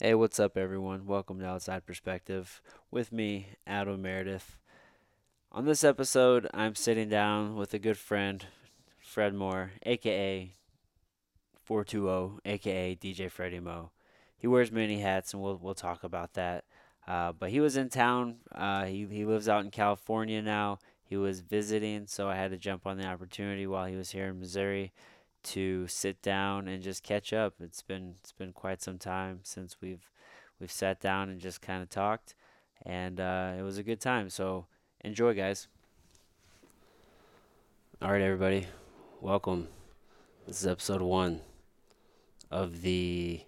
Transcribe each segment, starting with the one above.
Hey, what's up, everyone? Welcome to Outside Perspective with me, Adam Meredith. On this episode, I'm sitting down with a good friend, Fred Moore, aka 420, aka DJ Freddie Mo. He wears many hats, and we'll we'll talk about that. Uh, but he was in town. Uh, he he lives out in California now. He was visiting, so I had to jump on the opportunity while he was here in Missouri to sit down and just catch up. It's been it's been quite some time since we've we've sat down and just kind of talked, and uh, it was a good time. So enjoy, guys. All right, everybody, welcome. This is episode one of the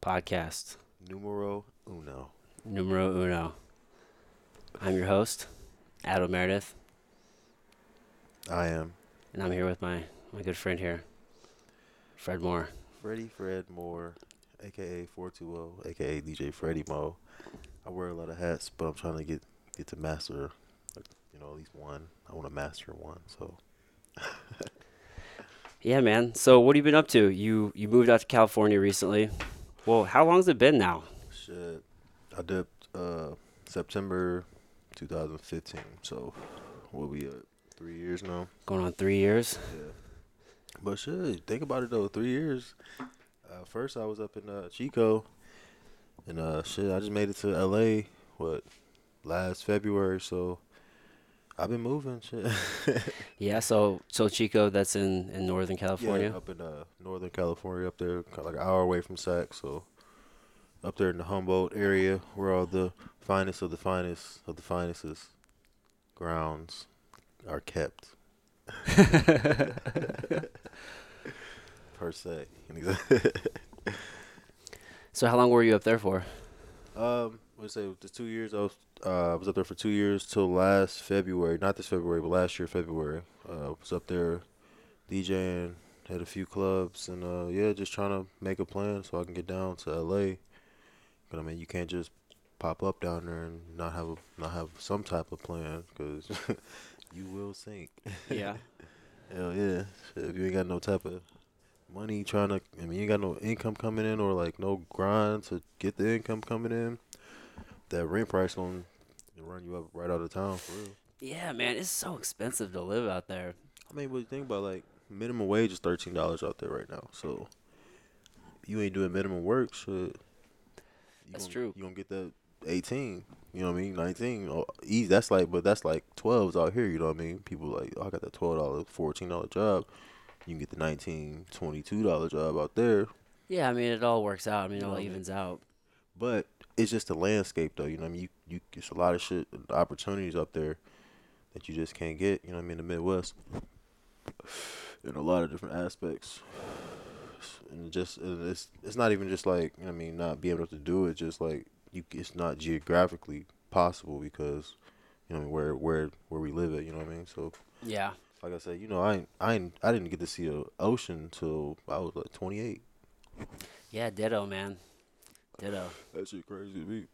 podcast Numero uno. numero uno. I'm your host, Adam Meredith, I am and I'm here with my my good friend here, Fred Moore. Freddie Fred Moore, aka 420, aka DJ Freddie Mo. I wear a lot of hats, but I'm trying to get get to master, you know, at least one. I want to master one. So Yeah, man. So what have you been up to? You you moved out to California recently. Well, how long's it been now? shit, I did uh September 2015. So what we at? Three years now. Going on three years. Yeah. But shit, think about it though. Three years. Uh, first, I was up in uh, Chico, and uh, shit, I just made it to L.A. What last February? So I've been moving. Shit. Yeah. So so Chico, that's in in Northern California. Yeah, up in uh, Northern California, up there, like an hour away from Sac. So up there in the Humboldt area, where all the finest of the finest of the finest grounds are kept. per se. So how long were you up there for? Um, let's say the two years I was uh, I was up there for two years till last February, not this February, but last year February. Uh, was up there DJing, had a few clubs, and uh, yeah, just trying to make a plan so I can get down to LA. But I mean, you can't just pop up down there and not have a, not have some type of plan because you will sink. Yeah. Hell yeah! Shit, if you ain't got no type of money trying to, I mean, you ain't got no income coming in or like no grind to get the income coming in. That rent price gonna run you up right out of town for real. Yeah, man. It's so expensive to live out there. I mean, what you think about like minimum wage is thirteen dollars out there right now. So you ain't doing minimum work, shit. You That's gonna, true. You gonna get that eighteen? You know what I mean? Nineteen? Oh, easy. That's like, but that's like twelves out here. You know what I mean? People like, oh, I got that twelve dollar, fourteen dollar job. You can get the nineteen, twenty two dollar job out there. Yeah, I mean it all works out. I mean it all what I mean? evens out. But it's just the landscape, though. You know, what I mean, you you it's a lot of shit, opportunities up there that you just can't get. You know, what I mean, the Midwest, in a lot of different aspects. And just and it's it's not even just like you know, what I mean, not being able to do it. Just like you, it's not geographically possible because you know where where where we live at. You know what I mean? So Yeah. like I said, you know, I ain't, I ain't, I didn't get to see a ocean till I was like 28. Yeah. Ditto, man. Ditto. That shit crazy to me.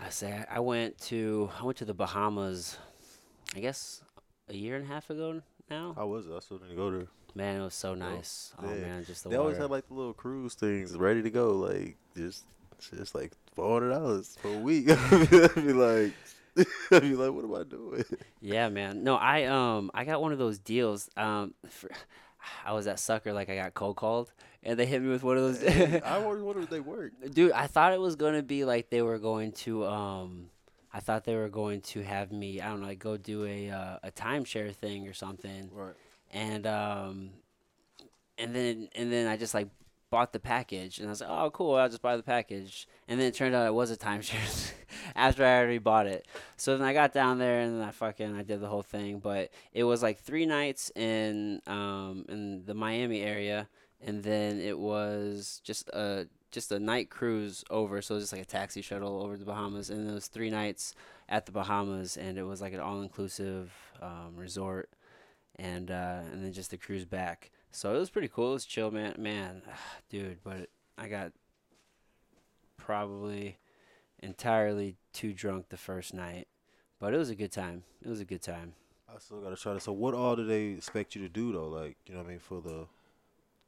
I say I went to I went to the Bahamas. I guess a year and a half ago now. How was it? I still didn't go there. Man, it was so oh, nice. Oh, yeah. man, just the they always had like the little cruise things ready to go, like just just like four hundred dollars for a week. I'd be like, I'd be like, what am I doing? Yeah, man. No, I um I got one of those deals. Um, for, I was at Sucker like I got cold called, and they hit me with one of those. I always wondered if they work. Dude, I thought it was gonna be like they were going to um, I thought they were going to have me I don't know like go do a uh, a timeshare thing or something, Right. and um, and then and then I just like bought the package and I was like, oh cool, I'll just buy the package, and then it turned out it was a timeshare after I already bought it. So then I got down there and then I fucking I did the whole thing, but it was like three nights in um in the Miami area, and then it was just a just a night cruise over, so it was just like a taxi shuttle over the Bahamas, and it was three nights at the Bahamas, and it was like an all-inclusive um, resort, and uh, and then just the cruise back. So it was pretty cool. It was chill, man. Man, dude, but I got probably entirely too drunk the first night, but it was a good time. It was a good time. I still gotta try to. So, what all do they expect you to do though? Like, you know what I mean for the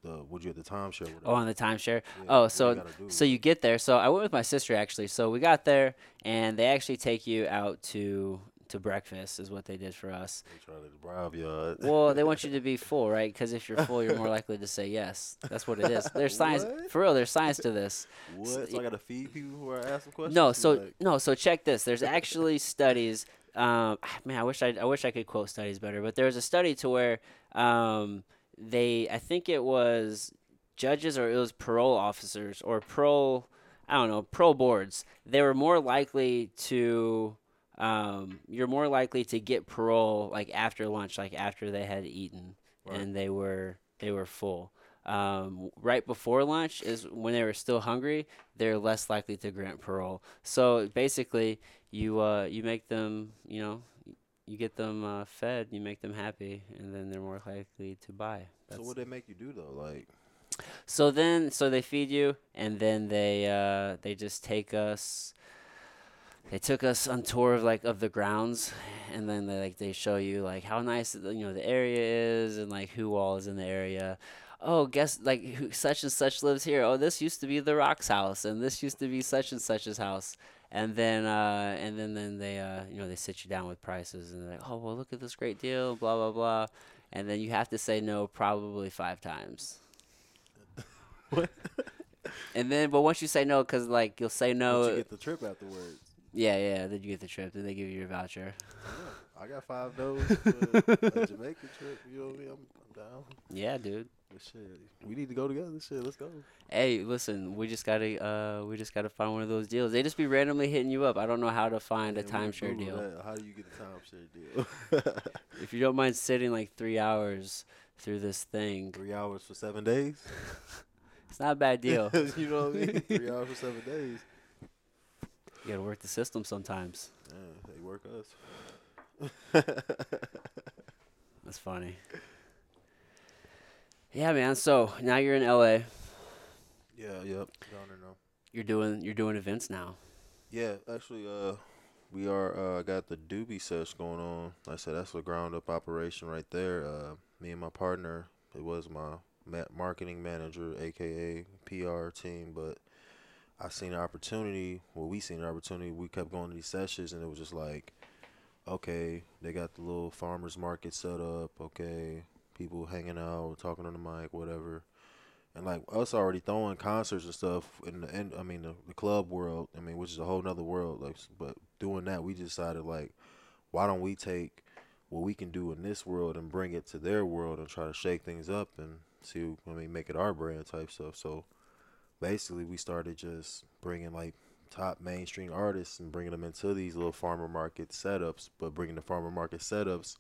the would you at the timeshare? Oh, on the timeshare. Yeah, oh, so you So you get there. So I went with my sister actually. So we got there, and they actually take you out to to breakfast. Is what they did for us. They try to bribe you. Well, they want you to be full, right? Because if you're full, you're more likely to say yes. That's what it is. There's science for real. There's science to this. what? So I gotta feed people who are asking questions. No, so like, no, so check this. There's actually studies. Um, man, I wish I, I wish I could quote studies better, but there was a study to where um, they, I think it was judges or it was parole officers or parole, I don't know, parole boards. They were more likely to, um, you're more likely to get parole like after lunch, like after they had eaten Right. and they were they were full. Um, right before lunch is when they were still hungry they're less likely to grant parole. So basically, you uh, you make them, you know, you get them uh, fed, you make them happy, and then they're more likely to buy. so That's- what they make you do though? Like, so then, so they feed you, and then they uh, they just take us. They took us on tour of like of the grounds, and then they like they show you like how nice the- you know the area is, and like who all is in the area. Oh, guess like who, such and such lives here. Oh, this used to be the Rock's house, and this used to be such and such's house. And then uh, and then then they uh, you know they sit you down with prices, and they're like, oh well, look at this great deal, blah blah blah, and then you have to say no probably five times. What? And then, but once you say no, because like you'll say no, you get the trip afterwards. Yeah, yeah, then you get the trip, then they give you your voucher. Yeah, I got five no's for a Jamaica trip. You know what I mean? I'm, I'm down. Yeah, dude. But shit, we need to go together. Shit, let's go. Hey, listen, we just gotta, uh, we just gotta find one of those deals. They just be randomly hitting you up. I don't know how to find a timeshare deal. that. How do you get a timeshare deal? If you don't mind sitting like three hours through this thing, Three hours for seven days. it's not a bad deal. you know what I mean? Three hours for seven days. You gotta work the system sometimes. Yeah, they work us. That's funny. Yeah, man. So now you're in LA. Yeah, yep. Down there now. You're doing, you're doing events now. Yeah, actually, uh, we are uh got the Doobie sesh going on. Like I said that's a ground up operation right there. Uh, me and my partner, it was my ma- marketing manager, aka PR team, but I seen an opportunity. Well, we seen an opportunity. We kept going to these sessions, and it was just like, okay, they got the little farmers market set up. Okay, people hanging out, talking on the mic, whatever and like us already throwing concerts and stuff in the end. I mean the, the club world. I mean, which is a whole nother world. Like, but doing that, we decided like, why don't we take what we can do in this world and bring it to their world and try to shake things up and see. I mean, make it our brand type stuff. So basically, we started just bringing like top mainstream artists and bringing them into these little farmer market setups, but bringing the farmer market setups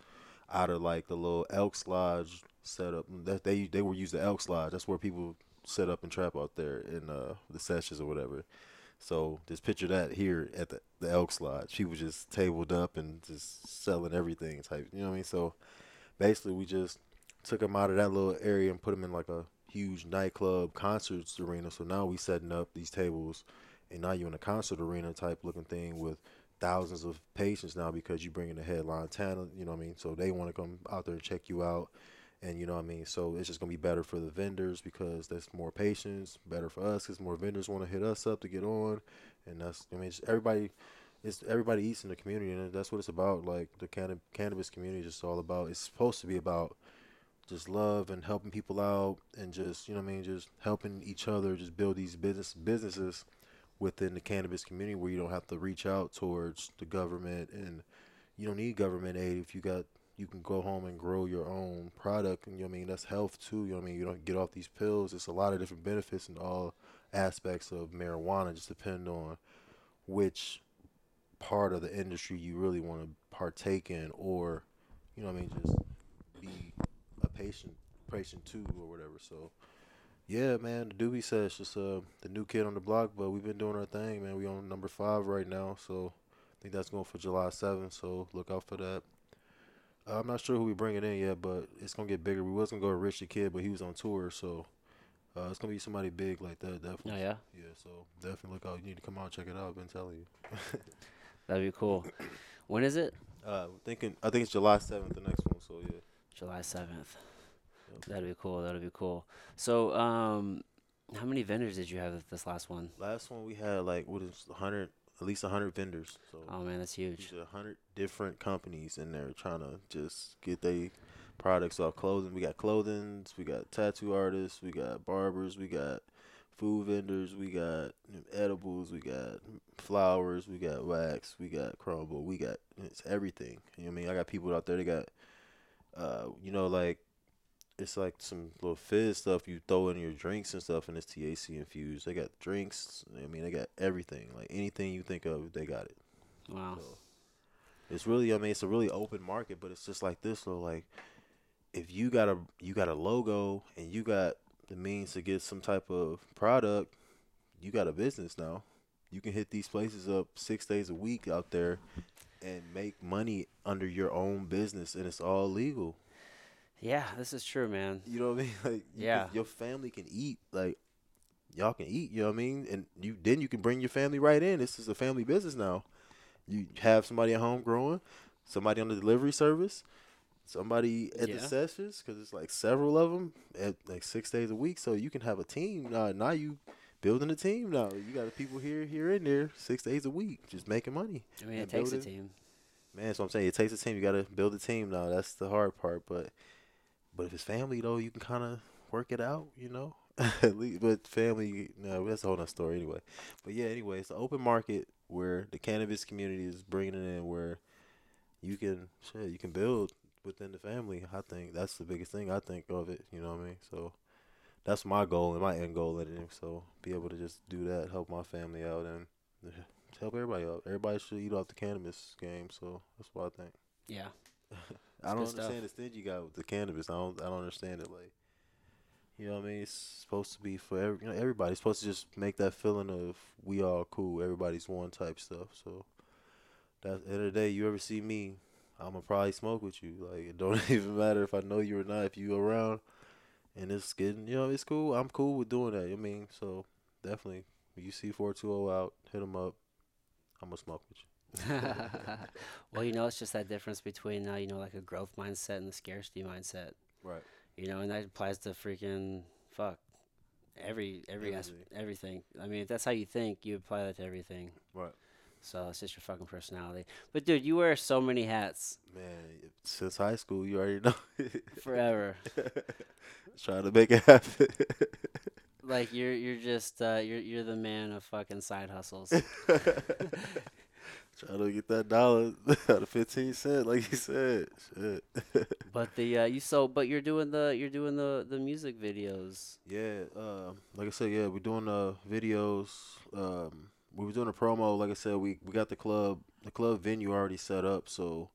out of like the little Elks Lodge setup. That they they were used the Elks Lodge. That's where people set up and trap out there in uh, the sessions or whatever. So just picture that here at the the Elks Lodge. People just tabled up and just selling everything type. You know what I mean? So basically, we just took them out of that little area and put them in like a huge nightclub concerts arena. So now we setting up these tables, and now you're in a concert arena type looking thing with thousands of patients now because you bring in the headline talent. You know what I mean? So they want to come out there and check you out. And you know what I mean? So it's just gonna be better for the vendors because there's more patients, better for us because more vendors want to hit us up to get on, and that's I mean everybody, it's everybody eats in the community, and that's what it's about. Like the canna- cannabis community is just all about. It's supposed to be about just love and helping people out, and just you know what I mean, just helping each other, just build these business businesses within the cannabis community where you don't have to reach out towards the government and you don't need government aid if you got you can go home and grow your own product and you know I mean that's health too you know what I mean you don't get off these pills. It's a lot of different benefits in all aspects of marijuana just depend on which part of the industry you really want to partake in or you know what I mean just be patient patient too or whatever so yeah, man, the Doobie sesh just uh the new kid on the block, but we've been doing our thing, man. We on number five right now, so I think that's going for July seventh. So look out for that. Uh, I'm not sure who we bringing in yet, but it's gonna get bigger. We was gonna go with Rich the Kid, but he was on tour, so uh, it's gonna be somebody big like that, definitely. Oh yeah, Yeah, so definitely look out. You need to come out and check it out. I've been telling you. that'd be cool. When is it? Uh, thinking, I think it's July seventh, the next one. So yeah. July seventh. That'd be cool. That'd be cool. So, um, how many vendors did you have at this last one? Last one we had like what is hundred, at least hundred vendors. So Oh man, that's huge. A hundred different companies in there trying to just get their products off clothing. We got clothing, we got tattoo artists, we got barbers, we got food vendors, we got edibles, we got flowers, we got wax, we got crumble, we got it's everything. You know what I mean? I got people out there that got uh you know like it's like some little fizz stuff you throw in your drinks and stuff and it's THC infused. They got drinks, I mean they got everything. Like anything you think of, they got it. Wow. So it's really, I mean, it's a really open market, but it's just like this though. Like, if you got a you got a logo and you got the means to get some type of product, you got a business now. You can hit these places up six days a week out there and make money under your own business, and it's all legal. Yeah, this is true, man. You know what I mean? Like, you Yeah. can- your family can eat. Like, y'all can eat. You know what I mean? And you then you can bring your family right in. This is a family business now. You have somebody at home growing, somebody on the delivery service, somebody at Yeah. the sessions because it's like several of them at like six days a week. So you can have a team now. Now you building a team now. You got people here, here, and there, six days a week, just making money. I mean, it takes a team. Man, so I'm saying. It takes a team. You got to build a team now. That's the hard part. But but if it's family though, you can kind of work it out. You know. At least, but family, no, that's a whole other story anyway. But yeah, anyway, it's an open market where the cannabis community is bringing it in, where you can shit, you can build within the family. I think that's the biggest thing I think of it. You know what I mean? So that's my goal and my end goal in it. So be able to just do that, help my family out, and help everybody out. Everybody should eat off the cannabis game. So that's what I think. Yeah. I don't good stuff. understand the stingy you got with the cannabis. I don't. I don't understand it. Like, you know what I mean? It's supposed to be for every. You know, everybody. It's supposed to just make that feeling of we all cool. Everybody's one type stuff. So that at the end of the day, you ever see me, I'ma probably smoke with you. Like it don't even matter if I know you or not. If you around, and it's getting, you know, it's cool. I'm cool with doing that. I mean, so definitely, you see four two zero out, hit them up. I'ma smoke with you. well, you know, it's just that difference between, uh, you know, like a growth mindset and the scarcity mindset. Right. You know, and that applies to freaking fuck every every as- Everything. everything. I mean, if that's how you think, you apply that to everything. Right. So it's just your fucking personality. But dude, you wear so many hats Man, since high school, you already know. forever. Trying to make it happen. like you're you're just uh, you're you're the man of fucking side hustles. Trying to get that dollar out of fifteen cent, like you said. Shit. but the uh, you so but you're doing the you're doing the the music videos. yeah, uh, like I said, yeah, we're doing uh videos. Um, we were doing a promo. Like I said, we we got the club, the club venue already set up, so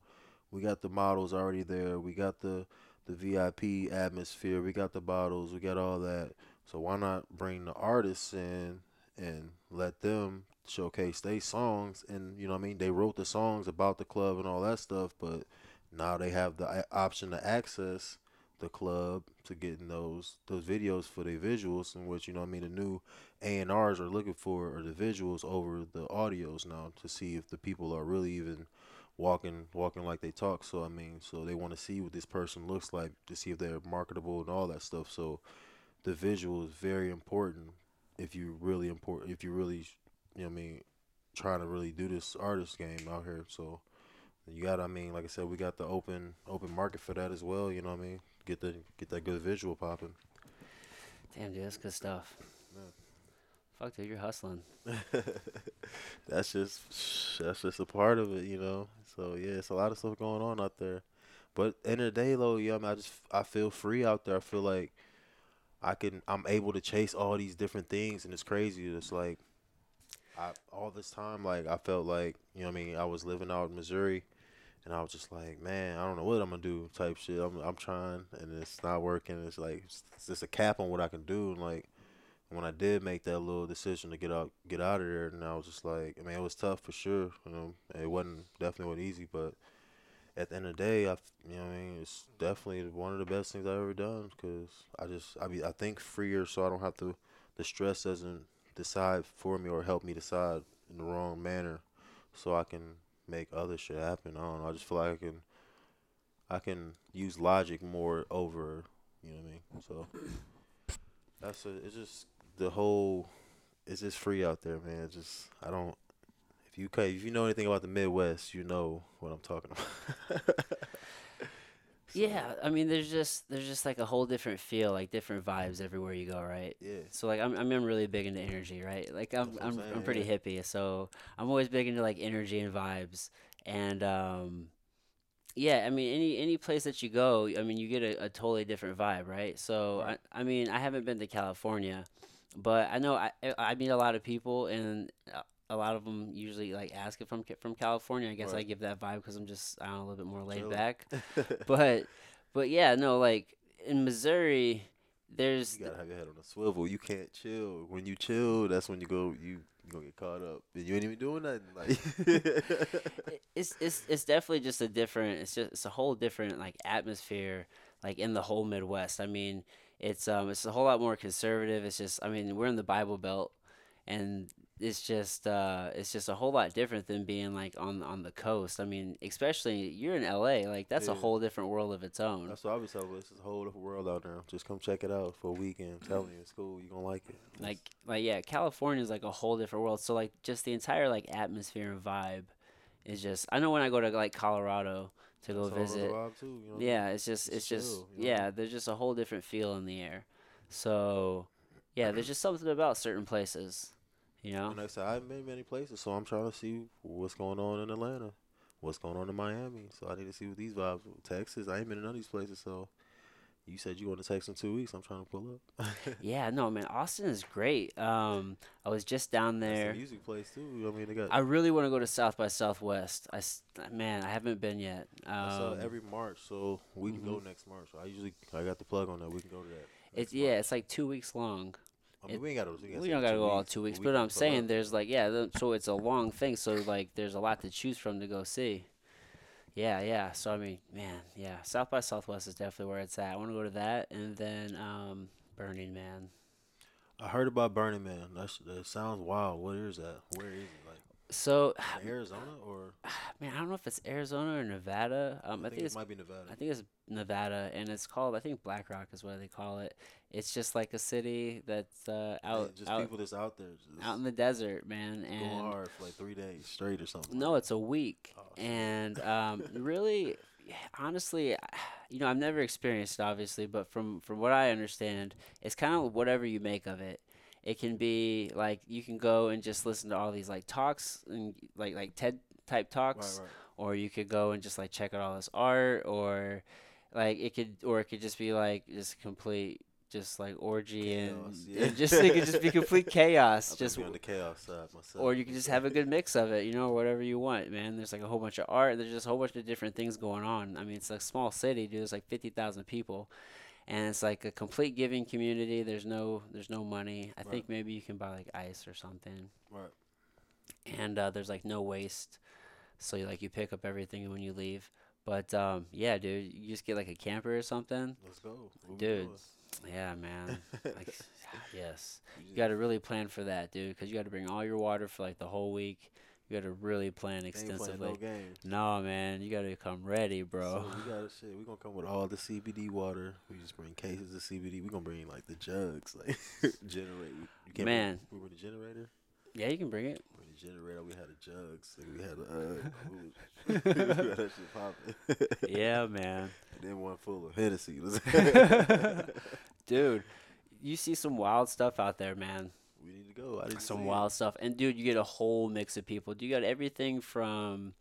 we got the models already there. We got the the VIP atmosphere. We got the bottles. We got all that. So why not bring the artists in and let them showcase their songs? And you know, what I mean, they wrote the songs about the club and all that stuff, but now they have the uh, option to access the club to getting those those videos for their visuals, in which you know, I mean, the new A and R's are looking for are the visuals over the audios now to see if the people are really even walking walking like they talk. So I mean, so they want to see what this person looks like to see if they're marketable and all that stuff. So the visual is very important if you really important if you really you know I mean trying to really do this artist game out here. So you got I mean, like I said, we got the open open market for that as well. You know what I mean? Get the get that good visual popping. Damn, dude, that's good stuff. Fuck, dude, you're hustling. that's just that's just a part of it, you know. So yeah, it's a lot of stuff going on out there. But end of the day, though, yeah, I, mean, I just I feel free out there. I feel like I can I'm able to chase all these different things, and it's crazy. It's like I all this time, like I felt like you know, I mean, I was living out in Missouri, and I was just like, man, I don't know what I'm gonna do, type shit. I'm I'm trying, and it's not working. It's like it's just a cap on what I can do, and like when I did make that little decision to get out get out of there, and I was just like, I mean, it was tough for sure. You know, it wasn't definitely wasn't easy, but at the end of the day, I you know, I mean, it's definitely one of the best things I've ever done because I just I be I think freer, so I don't have to the stress doesn't decide for me or help me decide in the wrong manner, so I can make other shit happen. I don't know. I just feel like I can I can use logic more over You know what I mean? So that's a, it's just the whole. It's just free out there, man. It's just I don't. If you if you know anything about the Midwest, you know what I'm talking about. So, Yeah, I mean, there's just there's just like a whole different feel, like different vibes everywhere you go, right? Yeah. So like I'm I'm I'm really big into energy, right? Like I'm I'm I'm I'm pretty yeah. hippie, so I'm always big into like energy and vibes. And um yeah, I mean any any place that you go, I mean you get a, a totally different vibe, right? So Right. I I mean I haven't been to California, but I know I I meet a lot of people and a a lot of them usually like ask if I'm from California. I guess I give that vibe because I'm just I don't know, a little bit more laid back. But but yeah, no, like in Missouri, there's You gotta have your head on a swivel. You can't chill. When you chill, that's when you go. You you gonna get caught up, and you ain't even doing nothing. Like it's it's it's definitely just a different it's just it's a whole different like atmosphere like in the whole Midwest. I mean, it's um it's a whole lot more conservative. It's just I mean, we're in the Bible Belt and it's just uh it's just a whole lot different than being like on on the coast. I mean, especially you're in LA, like that's a whole different world of its own. that's what I was telling. This is a whole different world out there. Just come check it out for a weekend. I'm telling you, it's cool. You are gonna like it. like like yeah california is like a whole different world so like just the entire like atmosphere and vibe is just i know when i go to like colorado to go visit vibe too, you know what I mean? yeah it's just Just it's just chill, know? yeah there's just a whole different feel in the air so yeah there's just something about certain places you know And like I said, I haven't been many places, so I'm trying to see what's going on in Atlanta, what's going on in Miami. So I need to see what these vibes. From Texas, I ain't been in none of these places. So you said you going to Texas in two weeks. I'm trying to pull up. yeah no man austin is great um i was just down there a music place too. I mean, they got. i really want to go to south by southwest I man i haven't been yet um, every March, so we can go next March. I usually I got the plug on that. We can go to that. it's next yeah it's like two weeks long I mean, it- we ain't got to. We don't gotta go all two weeks, but I'm saying there's like yeah, th- so it's a long thing. So like there's a lot to choose from to go see. Yeah, yeah. So I mean, man, yeah. South by Southwest is definitely where it's at. I want to go to that, and then um, Burning Man. I heard about Burning Man. That's, that sounds wild. Where is that? Where is it? So Arizona or man, I don't know if it's Arizona or Nevada. Um, I, think, it it's might be Nevada. I think it's Nevada, and it's called I think Black Rock is what they call it. It's just like a city that's uh, Man, out just out people that's out there out in the desert, man, and going hard for like three days straight or something. No, it's a week. Oh, and um, really, honestly, you know, I've never experienced it, obviously, but from from what I understand, it's kind of whatever you make of it. It can be like you can go and just listen to all these like talks and like like TED type talks, right. or you could go and just like check out all this art, or like it could, or it could just be like just complete. Just like orgy and, yeah. and just it could just be complete chaos. Just on the chaos side myself. or you can just have a good mix of it, you know, whatever you want, man. There's like a whole bunch of art. There's just a whole bunch of different things going on. I mean, it's a small city, dude. There's like fifty thousand people, and it's like a complete giving community. There's no, there's no money. I Right. think maybe you can buy like ice or something, right. and uh, there's like no waste. So you like you pick up everything when you leave. But um, yeah, dude, you just get like a camper or something. Let's go. Dude. Yeah, man. Like, yes. You You got to really plan for that, dude, because you got to bring all your water for like the whole week. You got to really plan ain't extensively. no games. No, man, you got to come ready, bro. So we got shit. We gonna come with all the CBD water. We just bring cases of CBD. We gonna bring like the jugs, like generate. You can't Man. Bring, we bring the generator. yeah, you can bring it. Bring the generator. We had the jugs. We had the. Uh, we we had that shit popping. Yeah, man. And then one full of Hennessy. Dude, you see some wild stuff out there, man. We need to go. Some see it. wild stuff. And dude, you get a whole mix of people. You got everything from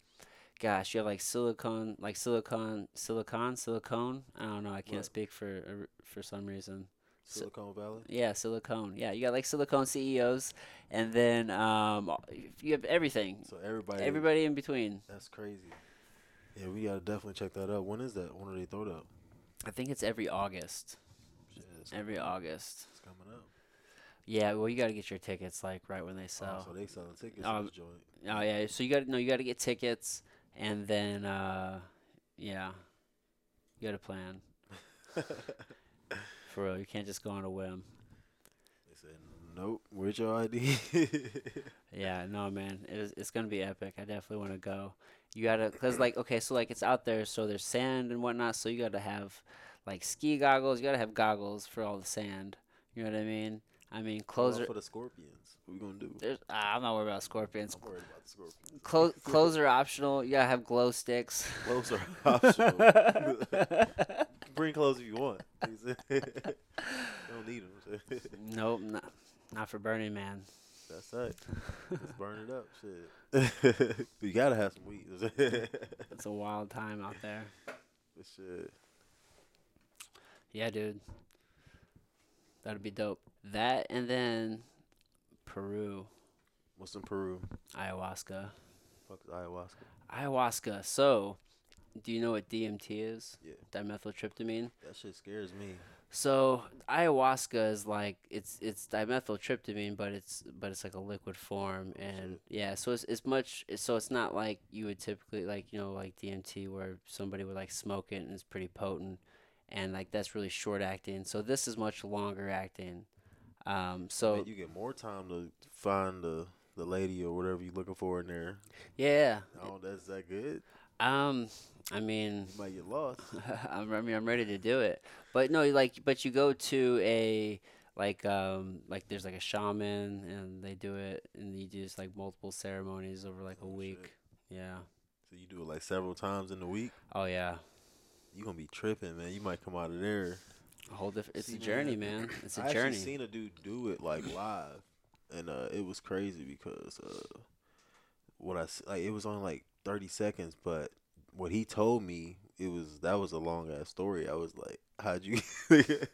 gosh, you have like silicone, like silicon, silicon, silicone. I don't know. I can't Right. speak for uh, for some reason. Silicon Valley. Yeah, silicone. Yeah, you got like silicone CEOs, and then um, you have everything, So everybody. everybody in between. That's crazy. Yeah, we gotta definitely check that out. When is that? When are they throw it up? I think it's every August. It's Every coming. August. It's coming up. Yeah, well, you got to get your tickets like right when they Oh, sell. so they selling tickets Um, this joint. Oh yeah, so you got to no, you got to get tickets, and then uh, yeah, you got to plan for real. You can't just go on a whim. They said, "Nope. Where's your ID?" Yeah, no, man, it's it's gonna be epic. I definitely want to go. You gotta, cause like, okay, so like it's out there, so there's sand and whatnot, so you gotta have like ski goggles. You gotta have goggles for all the sand. You know what I mean? I mean, clothes are. for the scorpions. What we gonna do? There's, ah, I'm not worried about scorpions. I'm worried about the scorpions. Clothes, clothes are optional. You gotta have glow sticks. Clothes are optional. Bring clothes if you want. don't need them. nope, not, not for Burning Man. That's right. Let's burn it up. Shit. you gotta have some weed. It's a wild time out there. shit. Yeah, dude. That'd be dope. That and then Peru, What's in Peru? ayahuasca. Fuck ayahuasca. Ayahuasca. So, do you know what DMT is? Yeah. Dimethyltryptamine. That shit scares me. So ayahuasca is like it's it's dimethyltryptamine, but it's but it's like a liquid form, oh, and yeah, so it's it's much so it's not like you would typically like you know like DMT where somebody would like smoke it and it's pretty potent, and like that's really short acting. So this is much longer acting. Um, so Man, you get more time to find the the lady or whatever you're looking for in there. yeah, Oh, that's that good. um, I mean. You might get lost. I'm, mean, I'm ready to do it. But no, like, but you go to a like, um, like there's like a shaman, and they do it, and you do just like multiple ceremonies over like a Oh, shit. week. Yeah. So you do it like several times in the week. Oh yeah. You gonna be tripping, man. You might come out of there. A whole different. It's See, a journey, man, man. It's a I journey. actually seen a dude do it like live, and uh, it was crazy because uh, what I like it was on like thirty seconds, but what he told me it was that was a long ass story. I was like, how'd you? this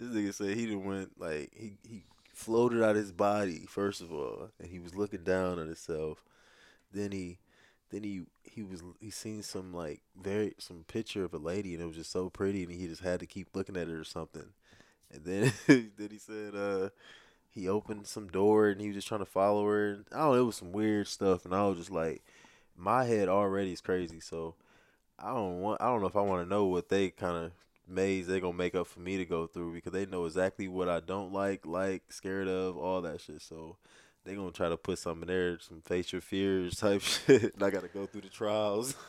nigga said he didn't went like he he floated out his body first of all, and he was looking down at himself. Then he then he he was he seen some like very some picture of a lady and it was just so pretty and he just had to keep looking at it or something. And then then he said uh he opened some door and he was just trying to follow her and i don't know it was some weird stuff and i was just like my head already is crazy. So i don't want i don't know if i want to know what they kind of maze they gonna make up for me to go through because they know exactly what i don't like like scared of all that shit. So they gonna try to put something there, some face your fears type shit. And I gotta go through the trials.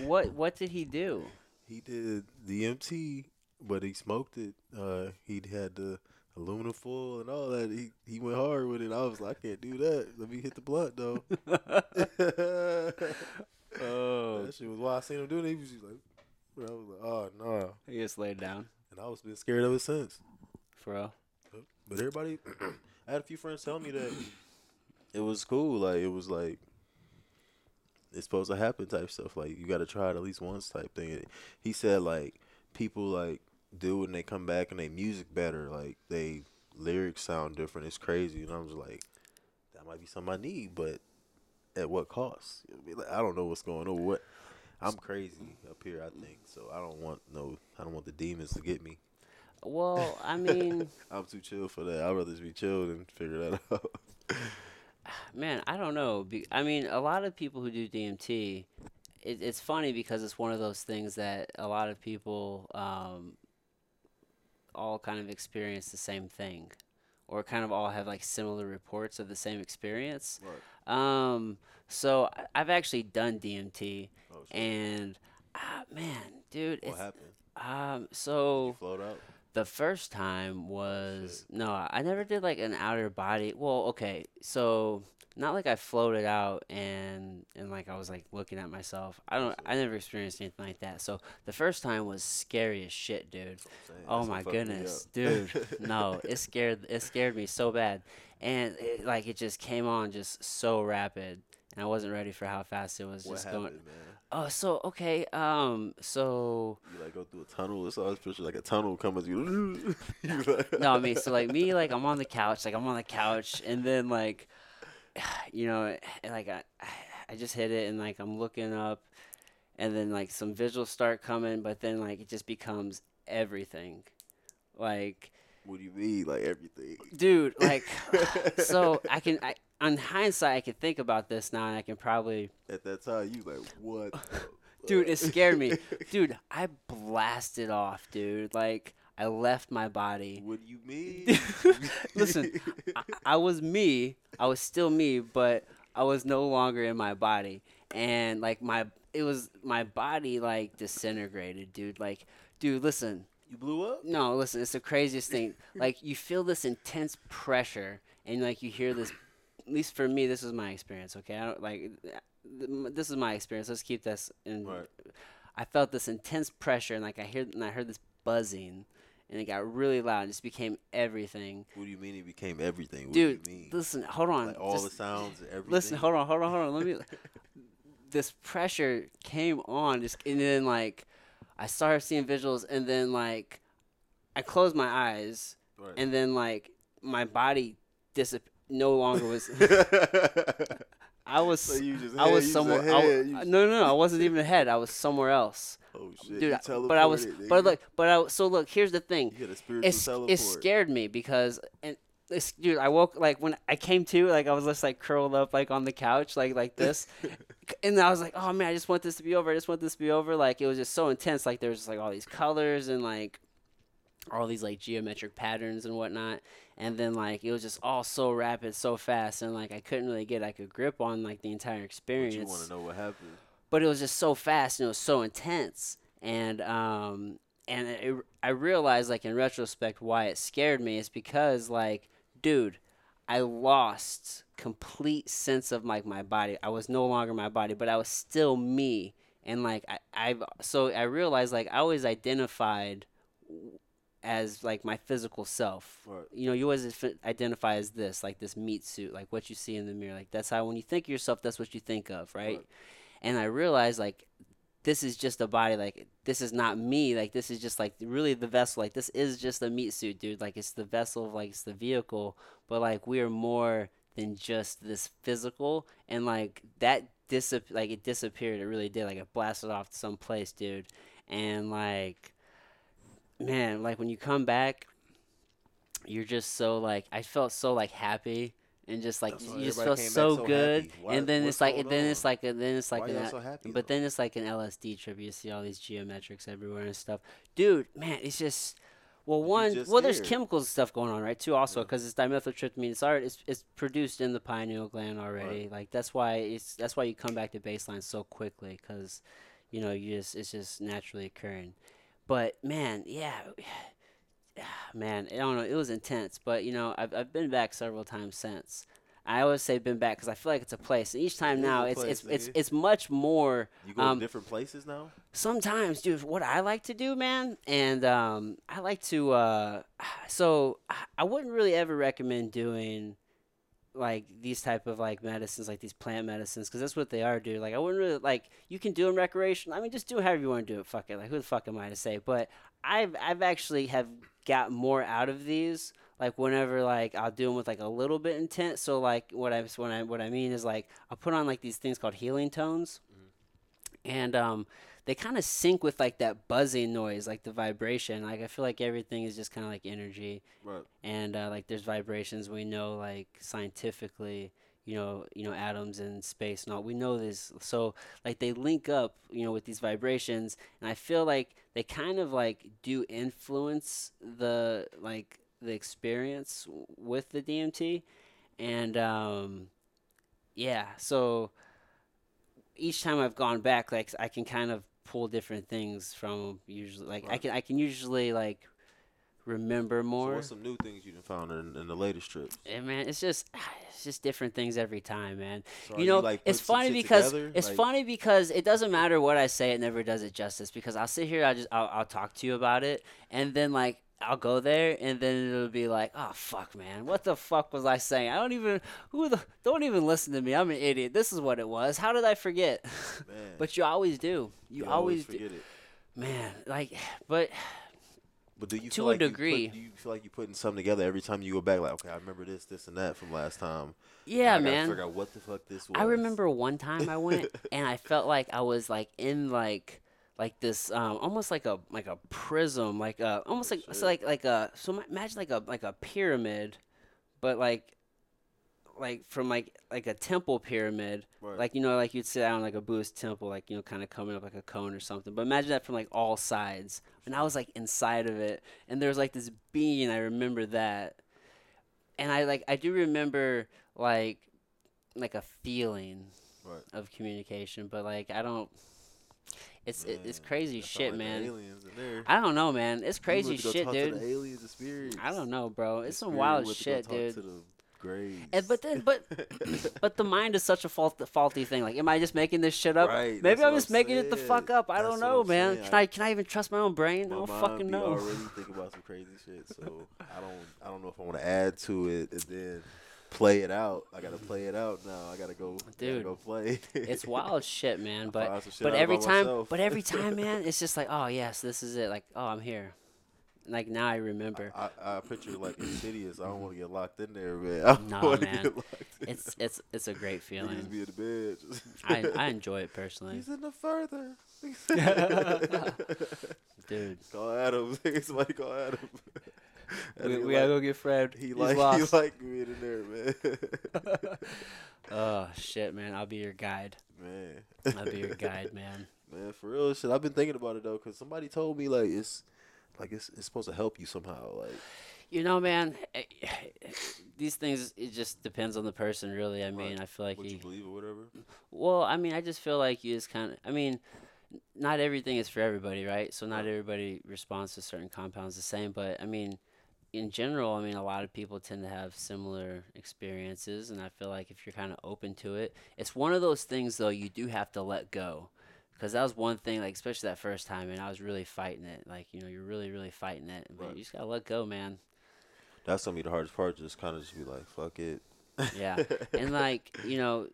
What What did he do? he did DMT, but he smoked it. Uh, he had the aluminum foil and all that. He he went hard with it. I was like, I can't do that. Let me hit the blunt though. that Oh, shit was why I seen him doing it. He was like, I was like, oh no. he just laid down And I was been scared of it since. For real. But everybody, I had a few friends tell me that it was cool. Like it was like it's supposed to happen type stuff. Like you got to try it at least once type thing. He said like people like do and they come back and they music better. Like they lyrics sound different. It's crazy. And I'm just like that might be something I need, but at what cost? I? Like, I don't know what's going on. What I'm crazy up here. I think so. I don't want no. I don't want the demons to get me. Well, I mean, I'm too chill for that. I'd rather just be chilled and figure that out. man, I don't know. Be- I mean, a lot of people who do DMT, it, it's funny because it's one of those things that a lot of people um, all kind of experience the same thing, or kind of all have like similar reports of the same experience. Right. Um, so I've actually done DMT, Oh, and ah, man, dude, what it's, happened? um, so float out? The first time was shit. no, I never did like an outer body. Well, okay, so not like I floated out and and like I was like looking at myself. I don't. I never experienced anything like that. So the first time was scary as shit, dude. Oh That's my goodness, dude. No, it scared it scared me so bad, and it, like it just came on just so rapid, and I wasn't ready for how fast it was what just happened, going. man? Oh, so okay, um, so You like go through a tunnel. It's always picture like a tunnel coming. You. you like, no, I mean, so like me, like I'm on the couch, like I'm on the couch, and then like, you know, and, like I, I just hit it, and like I'm looking up, and then like some visuals start coming, but then like it just becomes everything, like, What do you mean? Like everything? dude, like, so I can, I on hindsight, I can think about this now, and I can probably, At that time, you like what? dude, it scared me, dude. I blasted off, dude, like. I left my body. What do you mean? Listen, I, I was me. I was still me, but I was no longer in my body. And like my it was my body like disintegrated, dude. Like, dude, listen. You blew up. No, listen. It's the craziest thing. like, you feel this intense pressure, and like you hear this. At least for me, this is my experience. Okay, I don't like. This is my experience. Let's keep this in. Right. I felt this intense pressure, and like I hear, and I heard this buzzing, and it got really loud. It just became everything. What do you mean it became everything? What Dude, do you mean? listen, hold on. like all just- the sounds, and everything. Listen, hold on, hold on, hold on. Let me. this pressure came on, just and then like, I started seeing visuals, and then like, I closed my eyes, Right. and then like my body disap- no longer was. I was. So just I was somewhere. just I no, no, no. I wasn't even ahead. I was somewhere else, oh shit, dude. I- but I was. But look. But I. So look. Here's the thing you hit a spiritual it's, teleport. it scared me because and this dude I woke like when I came to like I was just like curled up like on the couch like like this and I was like oh man I just want this to be over I just want this to be over like it was just so intense like there was just like all these colors and like all these like geometric patterns and whatnot and then like it was just all so rapid so fast and like I couldn't really get like a grip on like the entire experience. But you want to know what happened? but it was just so fast and it was so intense and um and it, i realized like in retrospect why it scared me is because like dude i lost complete sense of like my body i was no longer my body but i was still me and like I, i've so i realized like i always identified as like my physical self Right. you know, you always identify as this, like this meat suit, like what you see in the mirror. Like that's how when you think of yourself, that's what you think of, right? Right. And I realized like this is just a body, like this is not me, like this is just like really the vessel, like this is just a meat suit, dude. Like it's the vessel, like it's the vehicle, but like we are more than just this physical, and like that disap like it disappeared. It really did. Like it blasted off to some place, dude. And like, man, like when you come back you're just so like I felt so like happy and just like you just felt so so good. Why- and then it's like going then it's like a, then it's like an, so but then it's like an LSD trip you see all these geometrics everywhere and stuff. Dude man it's just well one just well there's chemicals and stuff going on right too also Yeah. because it's dimethyltryptamine it's already it's, it's produced in the pineal gland already. Like that's why it's that's why you come back to baseline so quickly because you know you just it's just naturally occurring but man yeah man, I don't know. It was intense, but you know, I've I've been back several times since. I always say been back because I feel like it's a place. And each time It now, it's place, it's it's it's much more. you go um, to different places now. Sometimes, dude, what I like to do, man, and um, I like to. Uh, so I wouldn't really ever recommend doing like these type of like medicines, like these plant medicines, because that's what they are, dude. Like I wouldn't really like you can do them recreation. I mean, just do however you want to do it. Fuck it. Like who the fuck am I to say? But I've I've actually have got more out of these. Like whenever like I'll do them with like a little bit intent. So like what I what I what I mean is like I'll put on like these things called healing tones, and um they kind of sync with like that buzzing noise, like the vibration. Like I feel like everything is just kind of like energy. Right. and uh, like there's vibrations we know like scientifically you know you know atoms in space and all. We know this. So like they link up you know with these vibrations. And i feel like they kind of like do influence the like the experience w- with the dmt and um yeah. So each time i've gone back like i can kind of pull different things from usually like i can i can usually like remember So more what's some new things you found in, in the latest trips? yeah, man, it's just it's just different things every time, man. So you know, like, it's funny because together? it's Like, funny because it doesn't matter what I say, it never does it justice. Because I'll sit here, I just I'll, I'll talk to you about it, and then like I'll go there, and then it'll be like, oh fuck, man, what the fuck was I saying? I don't even who the don't even listen to me. I'm an idiot. This is what it was. How did I forget? But you always do. You, always, do. forget it. man. Like, but But do you To feel a like you put- degree. do you feel like you're putting something together every time you go back? Like, okay, I remember this, this, and that from last time. yeah, man. Figure out what the fuck this was. I remember one time I went and I felt like I was like in like like this um almost like a like a prism like a almost like so like like a so imagine like a like a pyramid but like like from like like a temple pyramid Right. like you know like you'd sit down like a Buddhist temple like you know kind of coming up like a cone or something but imagine that from like all sides and I was like inside of it and there was like this being I remember that and I like I do remember like like a feeling Right. of communication, but like I don't It's it, it's crazy shit, like man. Aliens in there. I don't know, man. It's crazy went to go shit, dude. the aliens experience. I don't know, bro. It's some wild went to go shit, dude. And, but then, but but the mind is such a fault, faulty thing. Like, am I just making this shit up? Right, Maybe I'm just I'm making it the fuck up. I That's don't know, man. saying. Can I can I even trust my own brain? I don't fucking know. already thinking about some crazy shit, so I don't I don't know if I want to add to it and then play it out. I gotta play it out now. I gotta go, Dude, gotta go play. It's wild shit, man. But but every time, myself. but every time, man, it's just like, oh yes, this is it. Like, oh, I'm here. Like now I remember. I, I picture like Insidious. I don't want to get locked in there, man. I Nah, man. get locked in. It's it's it's a great feeling. be in the bed. I I enjoy it personally, He's in the further. dude. call Adam. Somebody call Adam. We, we gotta like- go get Fred. He He's like lost. he like being in there, man. oh shit, man! I'll be your guide. man. I'll be your guide, man. Man, for real shit. I've been thinking about it though, cause somebody told me like it's like it's it's supposed to help you somehow. Like You know, man. eh, These things it just depends on the person, really. I mean, Right. I feel like what you. you believe or whatever. Well, I mean, I just feel like you just kind of. I mean, not everything is for everybody, right? So not everybody responds to certain compounds the same. But I mean, in general, I mean, a lot of people tend to have similar experiences, and I feel like if you're kind of open to it, it's one of those things though you do have to let go, because that was one thing, like especially that first time, and I was really fighting it. Like you know, you're really, really fighting it, but Right. you just gotta let go, man. That's gonna be the hardest part. Just kind of just be like, fuck it. Yeah. and like you know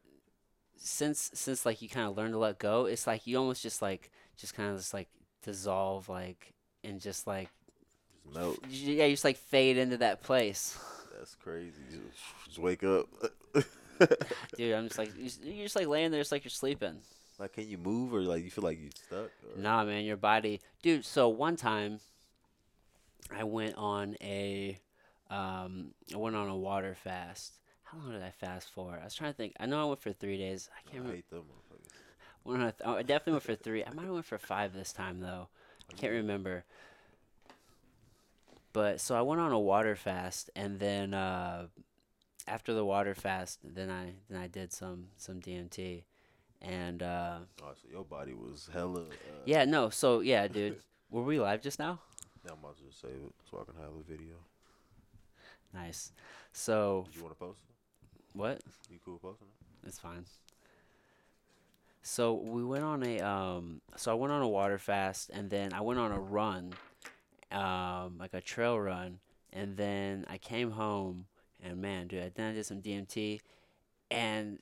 since since like you kind of learn to let go it's like you almost just like just kind of just like dissolve like and just like melt. yeah you just like fade into that place That's crazy. Just, just wake up. dude i'm just like you're just like laying there it's like you're sleeping like, can you move or like you feel like you're stuck? Or? nah man your body dude so one time i went on a um i went on a water fast how long did i fast for i was trying to think i know i went for three days i I can't remember hate them. One hundred. Oh, I definitely went for three. I might have went for five this time though. I can't remember. But so I went on a water fast, and then uh, after the water fast, then I then I did some some DMT, and uh, Oh, so your body was hella. Uh, yeah, no. So yeah, dude, were we live just now? Yeah, I'm about to just save it so I can have a video. Nice. So Did you want to post it? what? You cool posting it? It's fine. So we went on a um so I went on a water fast and then I went on a run, um, like a trail run, and then I came home and man, dude, then I did some DMT and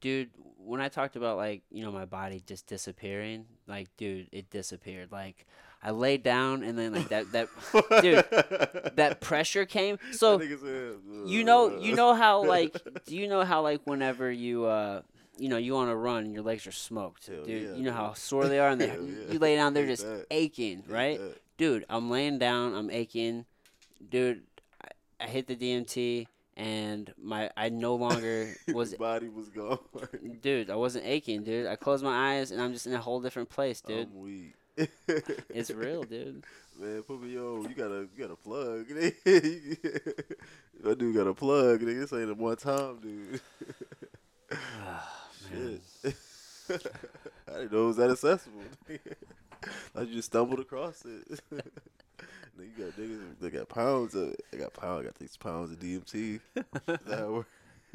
dude, when I talked about like, you know, my body just disappearing, like dude, it disappeared. Like I laid down and then like that that Dude, that pressure came. So That nigga said, you know you know how like do you know how like whenever you uh you know you on a run and your legs are smoked Hell dude yeah, you know how sore they are and they yeah. you lay down they're just that. aching right. Dude i'm laying down i'm aching dude I, I hit the dmt and my i no longer was body was gone. dude i wasn't aching dude i closed my eyes and i'm just in a whole different place dude I'm weak. it's real dude Man, put me on. You gotta, you gotta plug. that dude got a plug. Nigga, this ain't a one time, dude. Ah, man. Shit. I didn't know it was that accessible. I just stumbled across it. You got niggas they got pounds of it. They got pounds. Got these pounds of DMT. Is that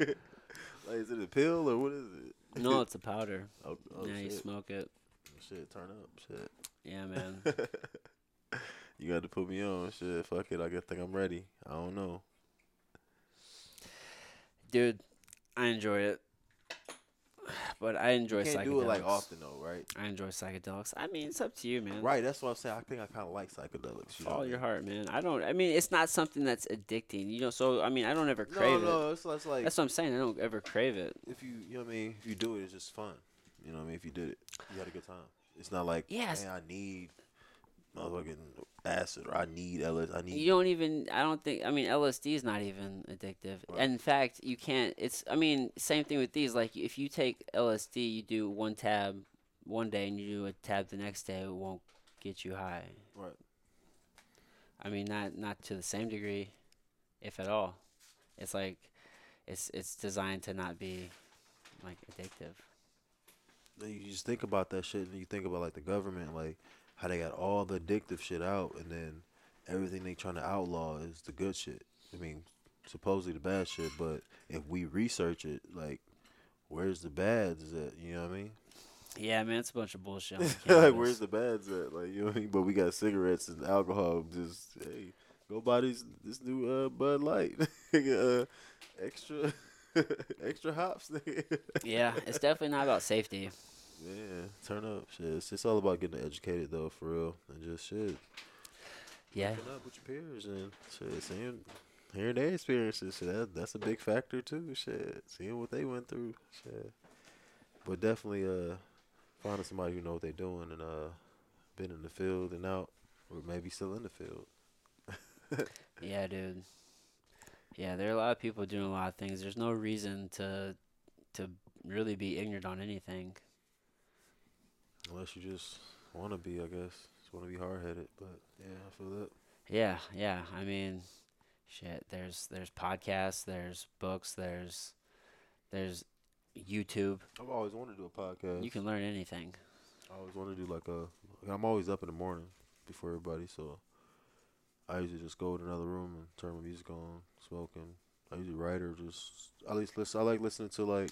like, is it a pill or what is it? no it's a powder Oh, oh yeah you shit. smoke it Shit, turn up. Shit. yeah man you got to put me on. Shit, fuck it. I guess think I'm ready. I don't know. dude i enjoy it but i enjoy You can't psychedelics do it like often though, right? I enjoy psychedelics. I mean, it's up to you, man. Right. That's what I'm saying. I think I kind of like psychedelics. You Follow your heart, man. I don't. I mean, it's not something that's addicting, you know. So I mean, I don't ever No, crave no. It's, it's like That's what I'm saying. I don't ever crave it. if you, you know what I mean. If you do it, it's just fun. You know what I mean. If you did it, you had a good time. It's not like, Yes. man, I need motherfucking acid or I need LS. I need. You don't even. I don't think. I mean, LSD is not even addictive. Right. And in fact, you can't. It's. I mean, same thing with these. Like, if you take LSD, you do one tab one day and you do a tab the next day, it won't get you high. Right. I mean, not not to the same degree, if at all. It's like, it's it's designed to not be, like addictive. you just think about that shit, and you think about like the government, like how they got all the addictive shit out, and then everything they trying to outlaw is the good shit. I mean, supposedly the bad shit, but if we research it, like, where's the bads at? You know what I mean? Yeah, man, it's a bunch of bullshit. like, where's the bads at? Like, you know what I mean? But we got cigarettes and alcohol. Just hey, go buy these this new uh Bud Light, uh, extra, extra hops. yeah, it's definitely not about safety. Yeah, turn up. Shit, it's, it's all about getting educated though, for real, and just shit. Yeah, Looking up with your peers and shit, seeing, hearing their experiences. Shit, that, that's a big factor too. Shit, seeing what they went through. Shit, but definitely uh, finding somebody who know what they're doing and uh, been in the field and out, or maybe still in the field. yeah, dude. Yeah, there are a lot of people doing a lot of things. There's no reason to to really be ignorant on anything. Unless you just want to be, I guess. Just want to be hard headed. But yeah, I feel that. Yeah, yeah. I mean, shit. There's there's podcasts. There's books. There's there's YouTube. I've always wanted to do a podcast. You can learn anything. I always want to do like a. I'm always up in the morning before everybody, so I usually just go to another room and turn my music on, smoking. I usually write or just at least listen. I like listening to like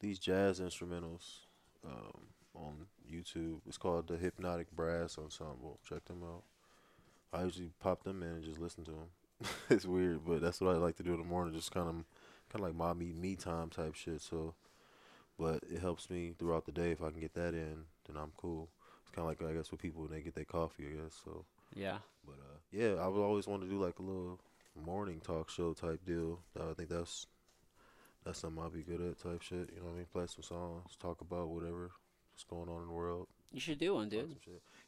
these jazz instrumentals um, on YouTube. It's called the Hypnotic Brass Ensemble. Check them out. I usually pop them in and just listen to them. it's weird, but that's what I like to do in the morning. Just kind of, kind of like my me me time type shit. So, but it helps me throughout the day. If I can get that in, then I'm cool. It's kind of like I guess with people when they get their coffee, I guess. So, Yeah. but uh, yeah, I would always want to do like a little morning talk show type deal. I think that's that's something I'll be good at type shit. You know what I mean? Play some songs, talk about whatever what's going on in the world. You should do one, dude.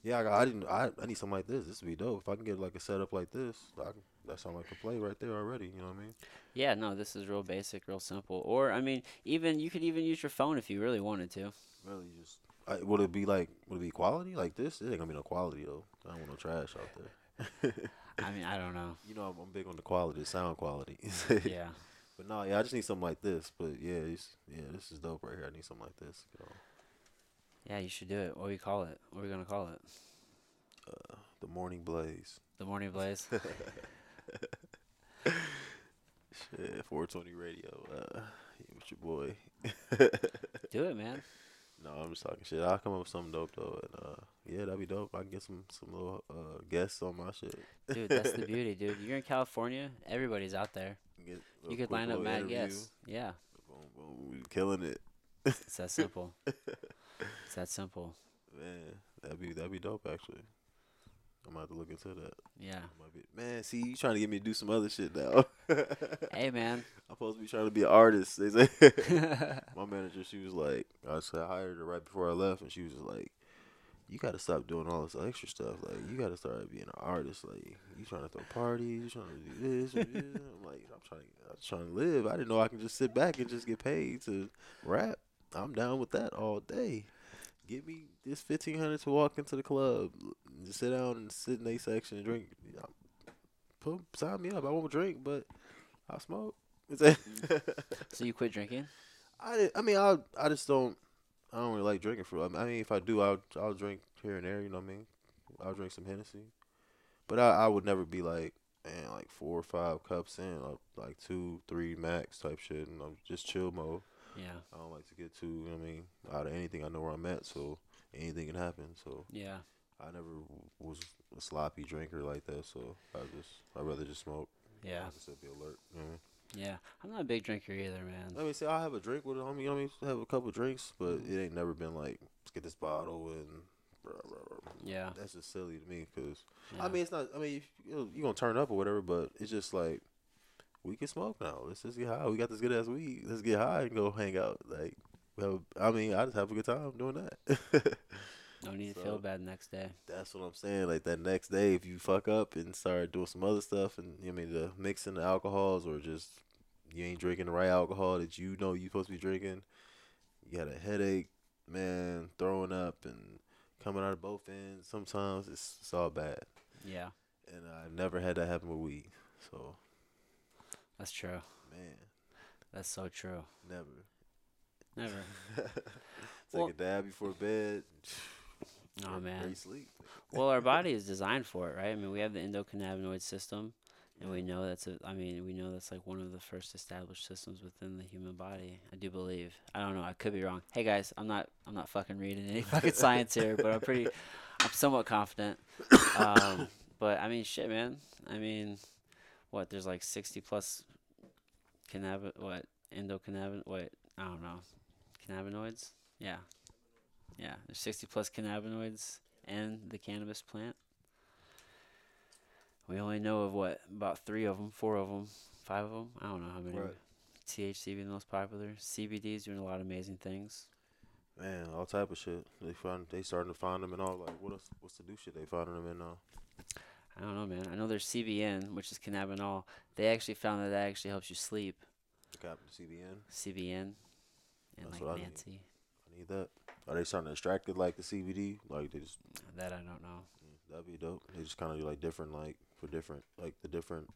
Yeah, I, I didn't. I, I need something like this. This would be dope. If I can get like a setup like this, I can, that sound like a play right there already. You know what I mean? Yeah, no, this is real basic, real simple. Or I mean, even you could even use your phone if you really wanted to. Really, just I, would it be like would it be quality like this? It ain't gonna be no quality though. I don't want no trash out there. I mean, I don't know. You know, I'm, I'm big on the quality, the sound quality. Yeah. But no, yeah, I just need something like this. But yeah, it's, yeah, this is dope right here. I need something like this. You know, Yeah, you should do it. What do we call it? What are we gonna call it? uh, the Morning Blaze. The Morning Blaze. Shit, 420 Radio. Uh, with your boy. do it, man. No, I'm just talking shit. I'll come up with something dope though, and uh, yeah, that'd be dope. I can get some some little uh guests on my shit. Dude, that's the beauty, dude. You're in California. Everybody's out there. You could line up mad guests. Yeah, Boom, boom, killing it, it's that simple. It's that simple. man. That'd be that'd be dope actually. I'm have to look into that. Yeah. Be, man, see, you trying to get me to do some other shit now. Hey, man. I'm supposed to be trying to be an artist. They say my manager, she was like, I said I hired her right before I left, and she was like, "You got to stop doing all this extra stuff. Like, you got to start being an artist. Like, you trying to throw parties, you trying to do this." I'm like, I'm trying, I'm trying to live. I didn't know I can just sit back and just get paid to rap. I'm down with that all day. Give me this fifteen hundred to walk into the club, just sit down and sit in a section and drink. Put sign me up. I won't drink, but I'll smoke. So you quit drinking? I, I mean I I just don't I don't really like drinking for I mean if I do I'll I'll drink here and there you know what I mean I'll drink some Hennessy but I, I would never be like man like four or five cups in like two three max type shit and I'm just chill mode Yeah. I don't like to get too you know what I mean out of anything I know where I'm at so anything can happen so Yeah. I never was a sloppy drinker like that so I just I'd rather just smoke Yeah. I just be alert you know I mean? Yeah. I'm not a big drinker either, man. I mean, say I'll have a drink with a homie. You know what I mean, have a couple drinks, but mm-hmm. it ain't never been like let's get this bottle and. Blah, blah, blah. Yeah. That's just silly to me because yeah. I mean it's not. I mean you you gonna turn up or whatever, but it's just like we can smoke now. Let's just get high. We got this good ass weed. Let's get high and go hang out. Like, well, I mean, I just have a good time doing that. Don't need to feel bad the next day. That's what I'm saying. Like that next day, if you fuck up and start doing some other stuff, and you know I mean the mixing the alcohols, or just you ain't drinking the right alcohol that you know you supposed to be drinking, you got a headache, man, throwing up and coming out of both ends. Sometimes it's, it's all bad, Yeah. and I've never had that happen with weed. So That's true. man, That's so true. never. Never. Take Well- a dab before bed. Oh man. Sleep. well, our body is designed for it, right? I mean, we have the endocannabinoid system, and we know that's a. I mean, we know that's like one of the first established systems within the human body. I do believe. I don't know. I could be wrong. Hey guys, I'm not. I'm not fucking reading any fucking science here, but I'm pretty. I'm somewhat confident. Um, but I mean, shit, man. I mean, what? There's like 60 plus cannabis. What endocannabinoid? What? I don't know. Cannabinoids. Yeah. Yeah. There's 60 plus cannabinoids in the cannabis plant. We only know of what about three of them, four of them, five of them. I don't know how many. Right. THC being the most popular. CBD is doing a lot of amazing things. Man, all type of shit. They find they starting to find them and all. Like, what else? What's the new shit they finding them in now? I don't know, man. I know there's CBN, which is cannabinol. They actually found that that actually helps you sleep. The CBN. CBN and That's like what I need. I need that. Are they starting to extract it like the CBD? Like they just That I don't know. mm, that'd be dope. They just kind of do like different like for different like the different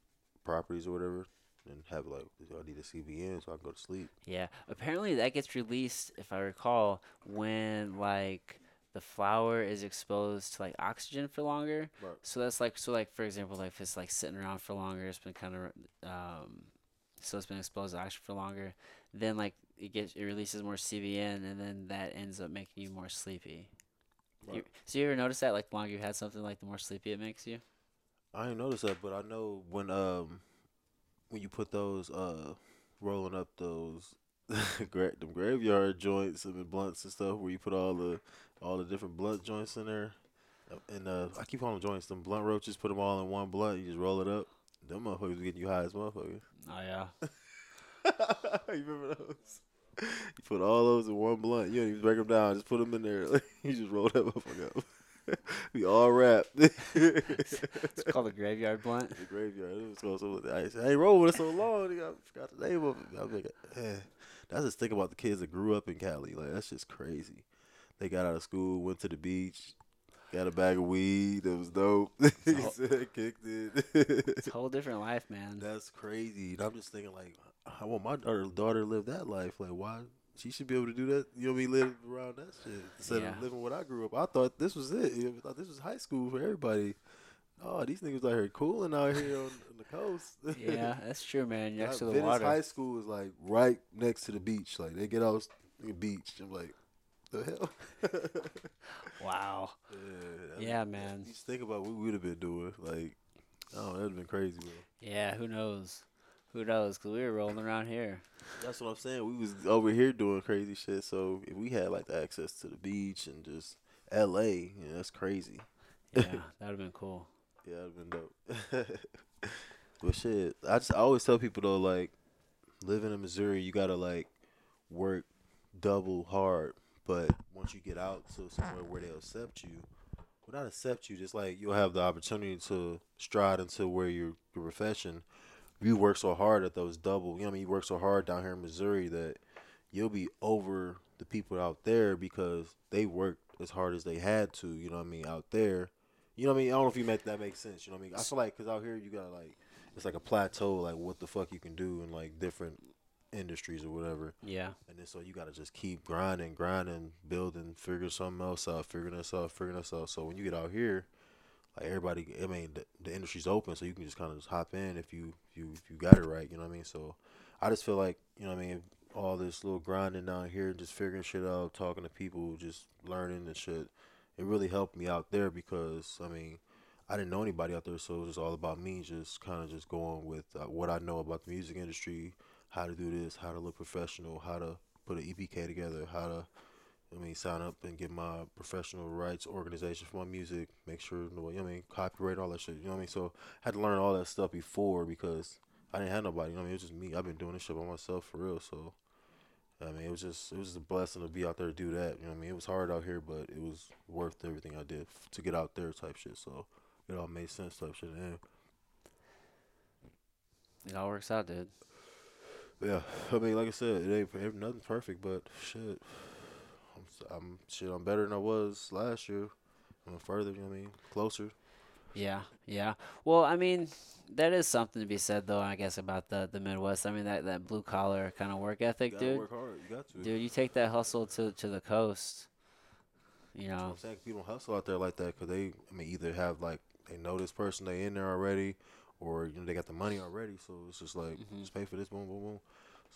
properties or whatever, and have like I need a CBN so I can go to sleep. Yeah, apparently that gets released, if I recall, when like the flower is exposed to like oxygen for longer. Right. So that's like so like for example, like if it's like sitting around for longer, it's been kind of um, so it's been exposed to oxygen for longer. Then like it gets it releases more CBN, and then that ends up making you more sleepy. You, Right. so you ever notice that like the longer you had something, like the more sleepy it makes you? I ain't noticed that, but I know when um when you put those uh rolling up those them graveyard joints and the blunts and stuff where you put all the all the different blunt joints in there. uh, And uh, I keep calling them joints. Them blunt roaches, put them all in one blunt. You just roll it up. Them motherfuckers be getting you high as motherfuckers. Oh yeah. you remember those? You put all those in one blunt. You don't even break them down. Just put them in there. you just roll that motherfucker up. we all wrapped. It's called a graveyard blunt. the graveyard. It was called something. I said, "Hey, roll with it so long. I forgot the name of it. I'm like, eh. That's just think about the kids that grew up in Cali. Like that's just crazy. They got out of school, went to the beach, got a bag of weed. That was dope. whole- kicked it. It's a whole different life, man. that's crazy. And I'm just thinking like, I want my daughter, daughter to live that life. Like, why? She should be able to do that. You know I? Live around that shit instead Yeah. of living what I grew up. I thought this was it. I thought this was high school for everybody. Oh, these niggas out here cooling out here on, on the coast. yeah, that's true, man. Next to the Venice water. High School is like right next to the beach. Like they get out the beach. I'm like, the hell? Wow. yeah, Yeah, man. You just think about what we would have been doing. Like, oh, that'd have been crazy, bro. Yeah, who knows? Who knows? Cause we were rolling around here. That's what I'm saying. We was over here doing crazy shit. So if we had like the access to the beach and just L.A., yeah, that's crazy. Yeah, that'd have been cool. Yeah, that'd been dope. but shit, I just I always tell people though, like living in Missouri, you gotta like work double hard. But once you get out to somewhere where they'll accept you, well, not accept you, just like you'll have the opportunity to stride into where your your profession. You work so hard at those double, you know, what I mean, you work so hard down here in Missouri that you'll be over the people out there because they worked as hard as they had to. You know what I mean? Out there, you know what I mean? I don't know if you make that makes sense. You know what I mean? I feel like because out here you gotta like it's like a plateau, like what the fuck you can do in like different industries or whatever. Yeah. And then so you gotta just keep grinding, grinding, building, figure something else out, figuring this out, figuring this out. So when you get out here, like everybody, I mean, the, the industry's open, so you can just kind of just hop in if you if you if you got it right. You know what I mean? So I just feel like you know what I mean. All this little grinding down here, just figuring shit out, talking to people, just learning and shit. It really helped me out there because I mean, I didn't know anybody out there, so it was just all about me, just kind of just going with uh, what I know about the music industry, how to do this, how to look professional, how to put an EPK together, how to, I mean, sign up and get my professional rights organization for my music, make sure, you know what I mean, copyright, all that shit, you know what I mean? So I had to learn all that stuff before because I didn't have nobody, you know what I mean? It was just me. I've been doing this shit by myself for real, so. I mean, it was just it was just a blessing to be out there to do that. You know what I mean? It was hard out here, but it was worth everything I did f- to get out there type shit. So it all made sense type shit. And It all works out, dude. yeah, I mean, like I said, it ain't, ain't nothing perfect, but shit, I'm, I'm shit. I'm better than I was last year. I'm further. You know what I mean? Closer. Yeah, yeah. Well, I mean, that is something to be said, though. I guess about the the Midwest. I mean, that that blue collar kind of work You ethic, dude. work hard. You got to. Dude, you take that hustle to to the coast. You You know what know. I'm saying people don't hustle out there like that because they, I mean, either have like they know this person they in there already, or you know they got the money already. So it's just like Mhm. just pay for this, boom, boom, boom.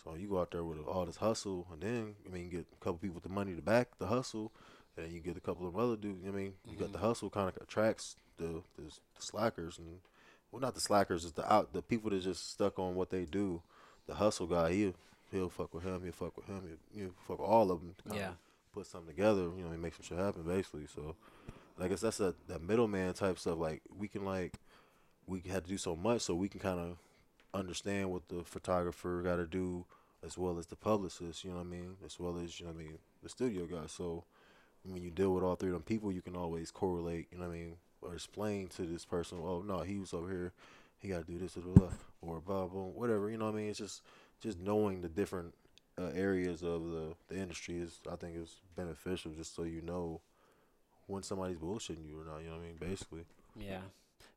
So you go out there with all this hustle, and then I mean, get a couple people with the money to back the hustle, and then you get a couple of other dudes. I mean, you got the hustle kind of attracts the, the the slackers and well, not the slackers, it's the out the people that just stuck on what they do. The hustle guy, he'll he'll fuck with him, he'll fuck with him, he'll, he'll fuck with all of them. Yeah. put something together, you know, and make some shit happen, basically. So, I guess that's a that middleman type stuff. Like we can like we had to do so much, so we can kind of understand what the photographer got to do, as well as the publicist. You know what I mean? As well as you know what I mean the studio guy. So when you deal with all three of them people, you can always correlate. You know what I mean? Or explain to this person, oh no, he was over here, he got to do this, or blah, blah, whatever. You know what I mean? It's just just knowing the different uh, areas of the, the industry is I think is beneficial just so you know when somebody's bullshitting you or not. You know what I mean? Basically, Yeah.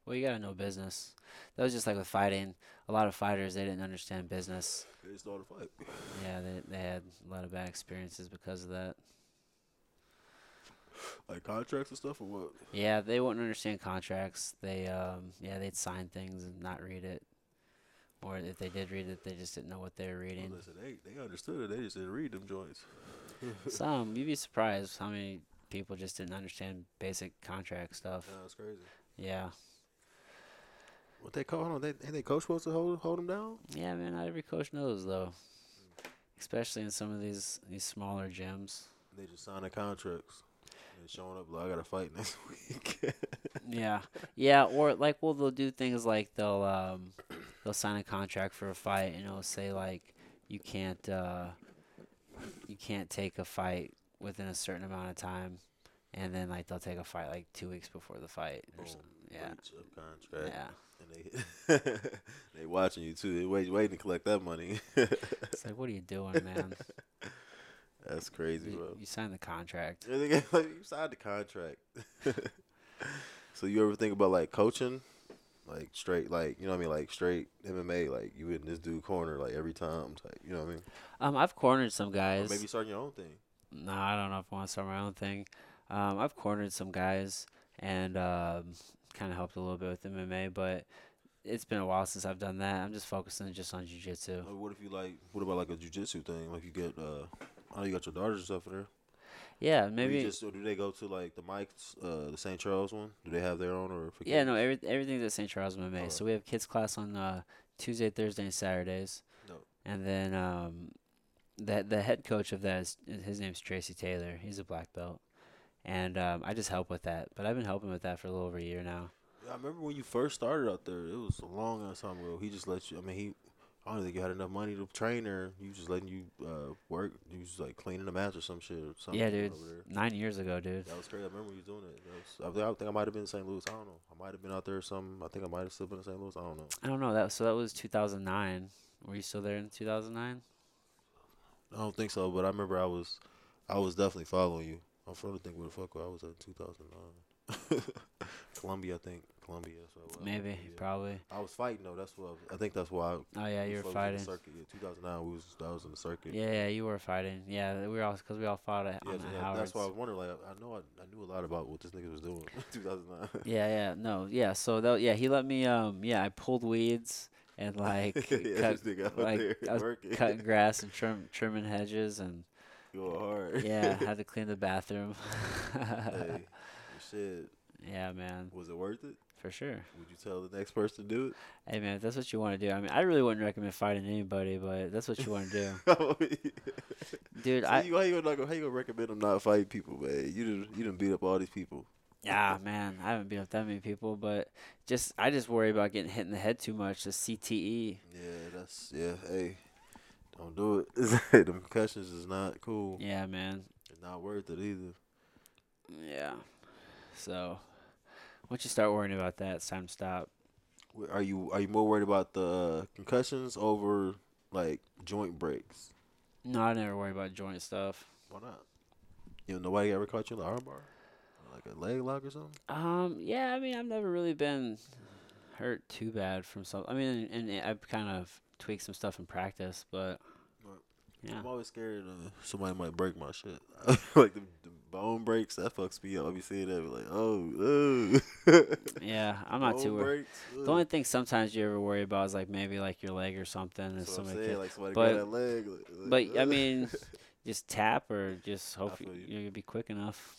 Well, you gotta know business. That was just like with fighting. A lot of fighters they didn't understand business. they just start a fight. Yeah, they they had a lot of bad experiences because of that. Like contracts and stuff or what? Yeah, they wouldn't understand contracts. They um yeah they'd sign things and not read it, or if they did read it, they just didn't know what they were Well, reading. listen, they they understood it. They just didn't read them joints. Some you'd be surprised how many people just didn't understand basic contract stuff. Yeah, that's crazy. Yeah, What they call on? They ain't they coach supposed to hold hold them down? yeah, man. Not every coach knows though, especially in some of these these smaller gyms. They just signing contracts. They showing up like I got to fight next week. Yeah, yeah, or like, well, they'll do things like they'll um, they'll sign a contract for a fight, and it'll say like you can't uh, you can't take a fight within a certain amount of time, and then like they'll take a fight like two weeks before the fight or Boom, something. Yeah, contract. yeah. And they they watching you too. They wait waiting to collect that money. It's like, what are you doing, man? That's crazy, bro. you signed the contract. Yeah, they get- like, you signed the contract. so you ever think about like coaching, like straight, like you know what I mean, like straight MMA, like you in this dude corner like every time, type, you know what I mean? Um, I've cornered some Or guys. maybe starting your own thing. No, I don't know if I want to start my own thing. Um, I've cornered some guys and um, kind of helped a little bit with MMA, but it's been a while since I've done that. I'm just focusing just on jujitsu. Like, what if you like? What about like a jujitsu thing? Like you get, uh, I know you got your daughters and stuff in there. Yeah, maybe. just or do they go to like the Mike's, uh, the St. Charles one? Do they have their own or? for Yeah, no, every, everything's at St. Charles MMA. Alright. So we have kids class on uh, Tuesday, Thursday, and Saturdays. No. And then um, the the head coach of that is his name's Tracy Taylor. He's a black belt, and um, I just help with that. But I've been helping with that for a little over a year now. Yeah, I remember when you first started out there. It was a long ass time ago. He just let you. I mean, he. I don't think you had enough money to train her. You just letting you uh, work. You was like cleaning the mats or some shit or something. Yeah, dude. Over there. Nine years ago, dude. That was crazy. I remember you doing it. That was, I, think, I might have been in St. Louis. I don't know. I might have been out there or something. I think I might have still been in St. Louis. I don't know. I don't know that. So that was 2009. Were you still there in 2009? I don't think so, but I remember I was, I was definitely following you. I'm trying to think where the fuck I was at 2009. Columbia, I think. Columbia. So uh, Maybe, yeah. probably. I was fighting though. That's what I, was, I think. That's why. I, Oh yeah, you were fighting. Circuit. Yeah, 2009. We was. I was in the circuit. Yeah, yeah, you were fighting. Yeah, we were all because we all fought at Yeah, the yeah, that's why I was wondering. Like, I, know I, I knew a lot about what this nigga was doing. 2009. Yeah, yeah, no, yeah. So that yeah, he let me. Um, yeah, I pulled weeds and like yeah, cut, like I was working, cutting grass and trim, trimming hedges and going hard. yeah, had to clean the bathroom. hey, shit. Yeah, man, Was it worth it? For sure. Would you tell the next person to do it? Hey, man, if that's what you want to do. I mean, I really wouldn't recommend fighting anybody, but that's what you want to do, oh, dude. so I you, how you gonna how you gonna recommend them not fight people, man? You done you done beat up all these people. yeah, man, I haven't beat up that many people, but just I just worry about getting hit in the head too much. The CTE. Yeah, that's yeah. Hey, don't do it. Them concussions is not cool. Yeah, man. It's not worth it either. Yeah. So once you start worrying about that, it's time to stop. Are you are you more worried about the uh, concussions over like joint breaks? No, I never worry about joint stuff. Why not? You know, nobody ever caught you in the armbar? like a leg lock or something? Um, yeah, I mean, I've never really been hurt too bad from something. I mean, and, and I've kind of tweaked some stuff in practice, but yeah, I'm always scared uh, somebody might break my shit. like the, the bone breaks, that fucks me up. I be seeing that, be like, oh, yeah, I'm not too worried. breaks, The only thing sometimes you ever worry about is like maybe like your leg or something, and That's somebody saying. Like somebody but- got that leg. Like, but I mean, just tap or just hope you, you. you'll be quick enough.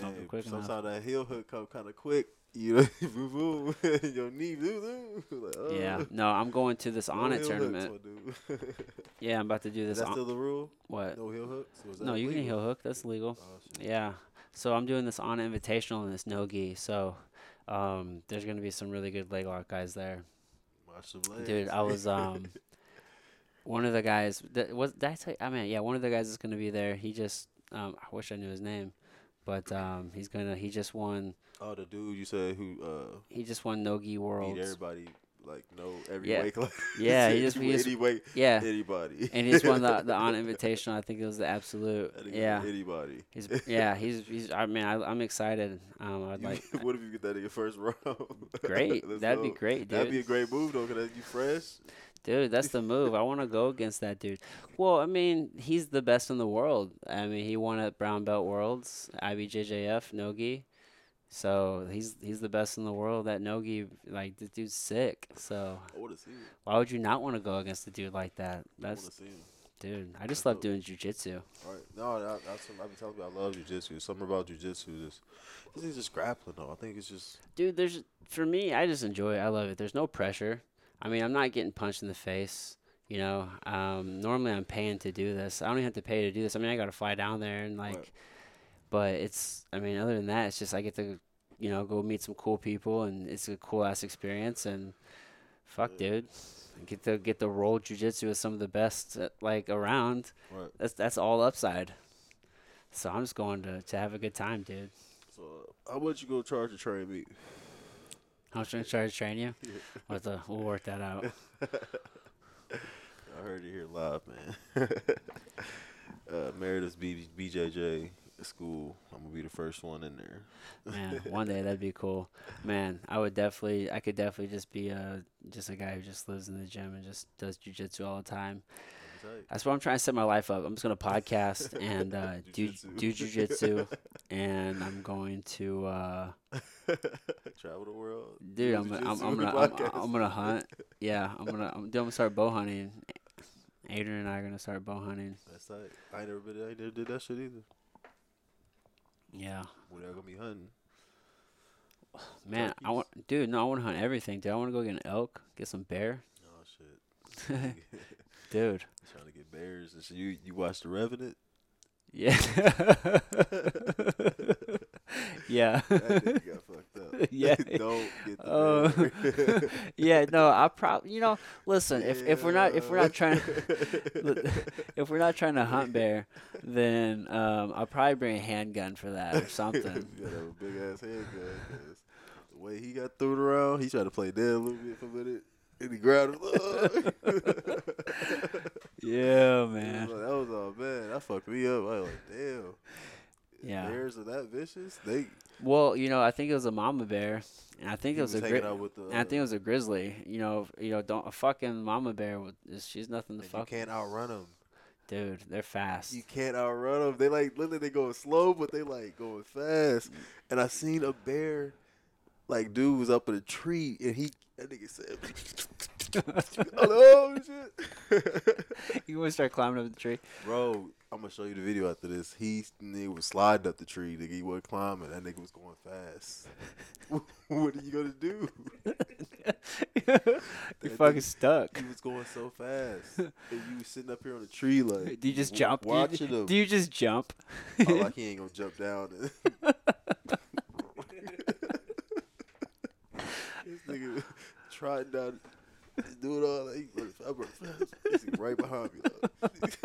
Man, quick enough. sometimes that heel hook come kind of quick. You know, your knee. Like, oh. Yeah, no, I'm going to this on it tournament. Yeah, I'm about to do Is this. that On, still the rule? what? No heel hooks? Or is that No, you can heel hook. That's legal. Oh. Yeah. So I'm doing this on invitational in this no gi. So um, there's gonna be some really good leg lock guys there. Watch the legs. Dude, I was um one of the guys that was did I tell you, I mean yeah, one of the guys is gonna be there. He just um I wish I knew his name. But um he's gonna he just won oh, the dude you said who uh he just won no gi beat worlds. everybody like no every Yeah. weight class. Yeah, he just- he Any just- weight, Yeah. anybody. And he just won the the on invitational. I think it was the absolute. Yeah. anybody. He's yeah, he's he's I mean I I'm excited. Um I'd You- like what if you get that in your first round? great. That'd be great, dude. That'd be a great move though, cause you fresh. Dude, that's the move. I want to go against that dude. Well, I mean, he's the best in the world. I mean, he won at Brown Belt Worlds, IBJJF, Nogi. So he's he's the best in the world at Nogi. Like this dude's sick. So I want to see him. why would you not want to go against a dude like that? That's dude. I just love doing jujitsu. All right. No, that, that's what I've been telling you. I love jujitsu. Something about jujitsu is this is just grappling though. I think it's just Dude, there's for me, I just enjoy it. I love it. There's no pressure. I mean, I'm not getting punched in the face. You know, um, normally I'm paying to do this. I don't even have to pay to do this. I mean, I got to fly down there and like, Right. but it's. I mean, other than that, it's just I get to, you know, go meet some cool people and it's a cool ass experience and, fuck, Yeah. dude, I get to get to roll jujitsu with some of the best uh, like around. right. That's that's all upside. So I'm just going to to have a good time, dude. So how much you gonna charge to train me? How much should I try to train you? We'll, to- we'll work that out. I heard it here live, man. uh, Meredith's B- BJJ school. I'm gonna be the first one in there. Man, one day that'd be cool. Man, I would definitely, I could definitely just be a just a guy who just lives in the gym and just does jujitsu all the time. That's what I'm trying to set my life up. I'm just gonna podcast and uh, do Jujitsu. do jujitsu, and I'm going to, uh. Travel the world. dude, I'm I'm, I'm gonna, I'm. I'm gonna hunt. Yeah, I'm gonna, I'm, dude, I'm gonna start bow hunting. Adrian and I are gonna start bow hunting. That's tight. I ain't never been. I never did that shit either. Yeah, We're not gonna be hunting. man, I want, dude, no, I want to hunt everything, dude. I want to go get an elk, get some bear, Oh shit. Dude. Trying to get bears shit. You you watched The Revenant? Yeah. yeah. That nigga got fucked up. Yeah. Don't get the bear. yeah, no, I probably you know, listen, if if we're not if we're not trying if we're not trying to hunt bear, then um I'll probably bring a handgun for that or something. you gotta a big ass handgun. the way he got thrown around, he tried to play dead a little bit for a minute. And he grabbed him. yeah, Man. That was all man. That fucked me up. I was like, damn. Yeah. Bears are that vicious? They Well, you know, I think it was a mama bear, and I think it was, a hanging gri- the. I think it was a grizzly. You know, you know, don't a fucking mama bear. with- She's nothing to and you fuck. can't outrun them. Dude, they're fast. You can't outrun them. They like literally they going slow, but they like going fast. Mm. And I seen a bear, like dude was up in a tree, and he that nigga said, "Hello, shit." you want to start climbing up the tree? Bro, I'm gonna show you the video after this. He nigga was sliding up the tree. Nigga, he wasn't climbing. That nigga was going fast. what are you gonna do? You're fucking nigga- stuck. He was going so fast, and you was sitting up here on the tree like. Do you just w- jump? Do you- Watching him. Do you just jump? oh, like he ain't gonna jump down. this nigga trotting down, doing all that. He running fast. He's right behind me. Like.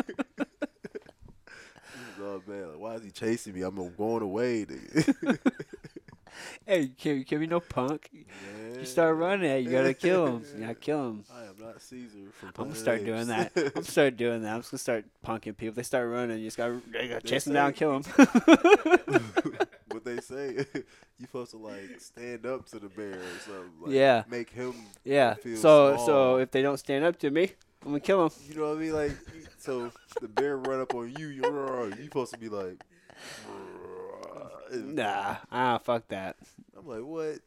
This is all bad. Like, why is he chasing me? I'm going away, nigga. hey, can can be no punk. Man. You start running, hey, you gotta kill him. You gotta kill him. I am not Caesar I'm gonna start doing that. I'm gonna start doing that. I'm just gonna start punking people. They start running. You just gotta, you gotta chase them down, kill them. what they say, you supposed to like stand up to the bear or something. Like, Yeah. Make him. Yeah. feel So small. so if they don't stand up to me, I'm gonna kill them. You know what I mean? Like, so the bear run up on you. You're you supposed to be like. Nah. Ah, fuck that. I'm like, what?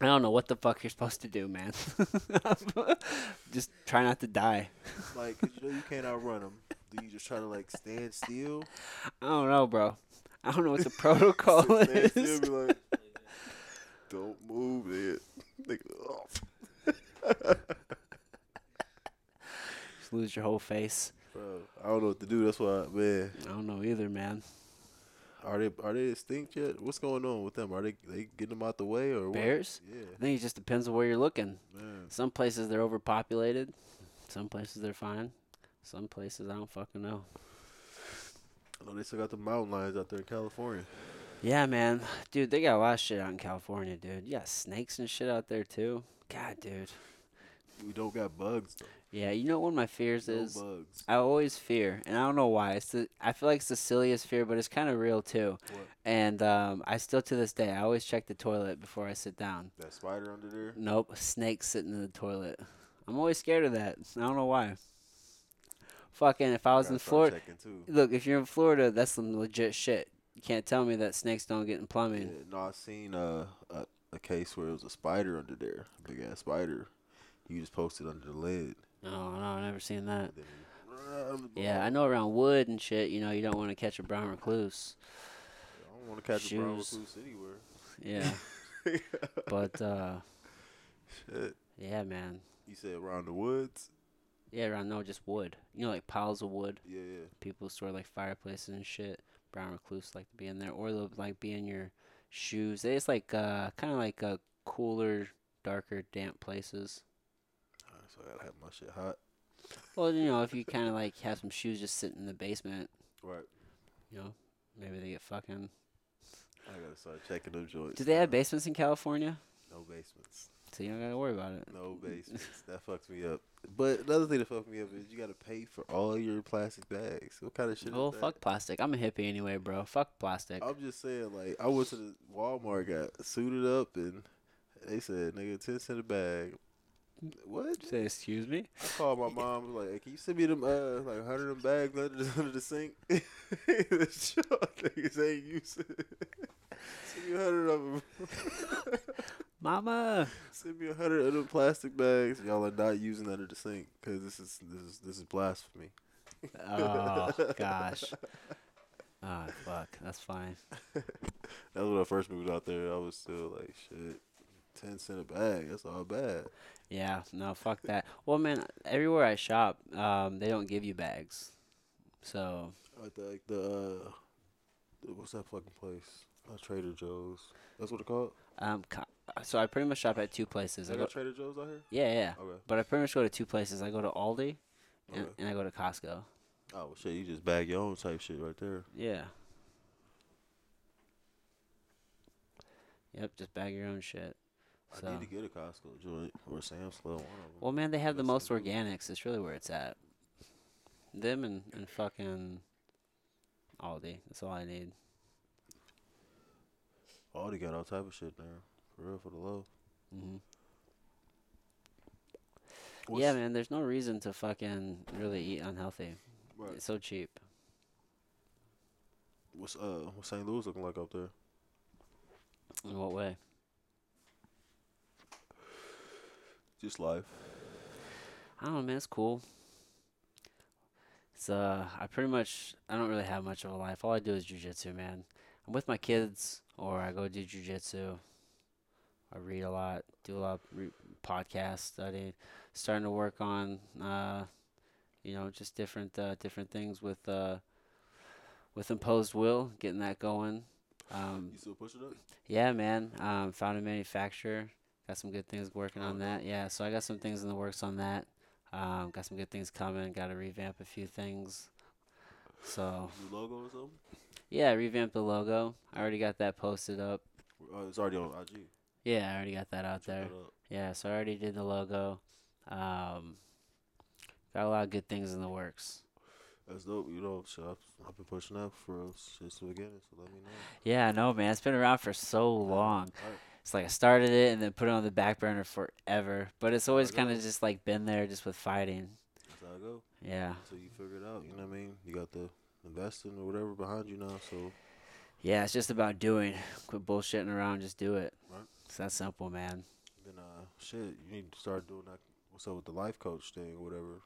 I don't know what the fuck you're supposed to do, man. just try not to die. Like, 'cause you know you can't outrun them. Do you just try to like stand still? I don't know, bro. I don't know what the protocol still, is. be like, don't move it. Nigga, oh. Just lose your whole face. Bro, I don't know what to do. That's why, man. I don't know either, man. Are they are they extinct yet? What's going on with them? Are they they getting them out the way or what? Bears? Yeah, I think it just depends on where you're looking. man. Some places they're overpopulated. Some places they're fine. Some places I don't fucking know. I know they still got the mountain lions out there in California. Yeah, man. Dude, they got a lot of shit out in California, dude. You got snakes and shit out there too. God, dude. We don't got bugs though. Yeah, you know what one of my fears No is? bugs. I always fear, and I don't know why. It's the, I feel like it's the silliest fear, but it's kind of real too. What? And um, I still to this day, I always check the toilet before I sit down. That spider under there. Nope, a snake sitting in the toilet. I'm always scared of that. I don't know why. Fucking, if I was in Florida, look, if you're in Florida, that's some legit shit. You can't tell me that snakes don't get in plumbing. Yeah, no, I've seen uh, a a case where it was a spider under there, big ass spider. You just posted under the lid. No, no, I've never seen that. Yeah, I know around wood and shit, you know, you don't want to catch a brown recluse. I don't want to catch a brown recluse anywhere. Yeah, but uh, Shit. yeah, man. You said around the woods? Yeah, around no, just wood. You know, like piles of wood. Yeah, yeah. People store like fireplaces and shit. Brown recluse like to be in there, or they'll like be in your shoes. It's like uh, kind of like uh, cooler, darker, damp places. So I gotta have my shit hot. Well, you know, if you kind of like have some shoes just sitting in the basement, Right. you know, maybe they get fucking. I gotta start checking them joints. Do they have basements in California? No basements. So you don't gotta worry about it. No basements. that fucks me up. But another thing that fucks me up is you gotta pay for all your plastic bags. What kind of shit oh, that? fuck plastic. I'm a hippie anyway, bro. Fuck plastic. I'm just saying, like, I went to the Walmart, got suited up, and they said, nigga, 10 cent a bag. What? Say, excuse me. I called my mom, was like, hey, can you send me them, uh, like, 100 of them bags under the, under the sink? the show niggas ain't it. Send me 100 of them. Mama. Send me a 100 of them plastic bags. Y'all are not using under the sink, because this is, this is, this is blasphemy. Oh gosh. Oh fuck. That's fine. That was when I first moved out there. I was still like, shit, 10 cent a bag. That's all bad. Yeah. No. Fuck that. Well, man. Everywhere I shop, um, they don't give you bags. So Like the, like the, uh, what's that fucking place? Uh, Trader Joe's. That's what it called? um, so I pretty much shop at two places. I They go, got Trader Joe's out here? yeah, yeah. Okay. But I pretty much go to two places. I go to Aldi, and, Okay. and I go to Costco. Oh, well, shit, you just bag your own type shit right there. Yeah. Yep. Just bag your own shit. So. I need to get a Costco joint or Sam's Club, one of them. Well, man, they have the most organics. It's really where it's at. Them and, and fucking Aldi. That's all I need. Aldi got all type of shit there. For real, for the low. hmm What's- Yeah, man. There's no reason to fucking really eat unhealthy. Right. It's so cheap. What's, uh, what's St. Louis looking like up there? In what way? Just life. I don't know, man. It's cool. It's uh, I pretty much I don't really have much of a life. All I do is jujitsu, man. I'm with my kids, or I go do jujitsu. I read a lot, do a lot of re- podcast study, starting to work on, uh, you know, just different uh, different things with uh, with imposed will, getting that going. Um, You still pushing it? yeah, man. Um, found a manufacturer. Got some good things working on that. Yeah, so I got some things in the works on that. Um, got some good things coming. Got to revamp a few things. So New logo or something? yeah, revamp the logo. I already got that posted up. Oh, it's already on IG. Yeah, I already got that out Check there. Yeah, so I already did the logo. Um, got a lot of good things in the works. That's dope. You know, so I've, I've been pushing out for since the beginning. So let me know. Yeah, no, man. It's been around for so long. It's like I started it and then put it on the back burner forever. But it's always kind of just like been there just with fighting. That's how I go. Yeah. So you figure it out. You know what I mean? You got the investing or whatever behind you now. So Yeah, it's just about doing. Quit bullshitting around, just do it. Right. It's that simple, man. then, uh, shit, you need to start doing that. What's up with the life coach thing or whatever?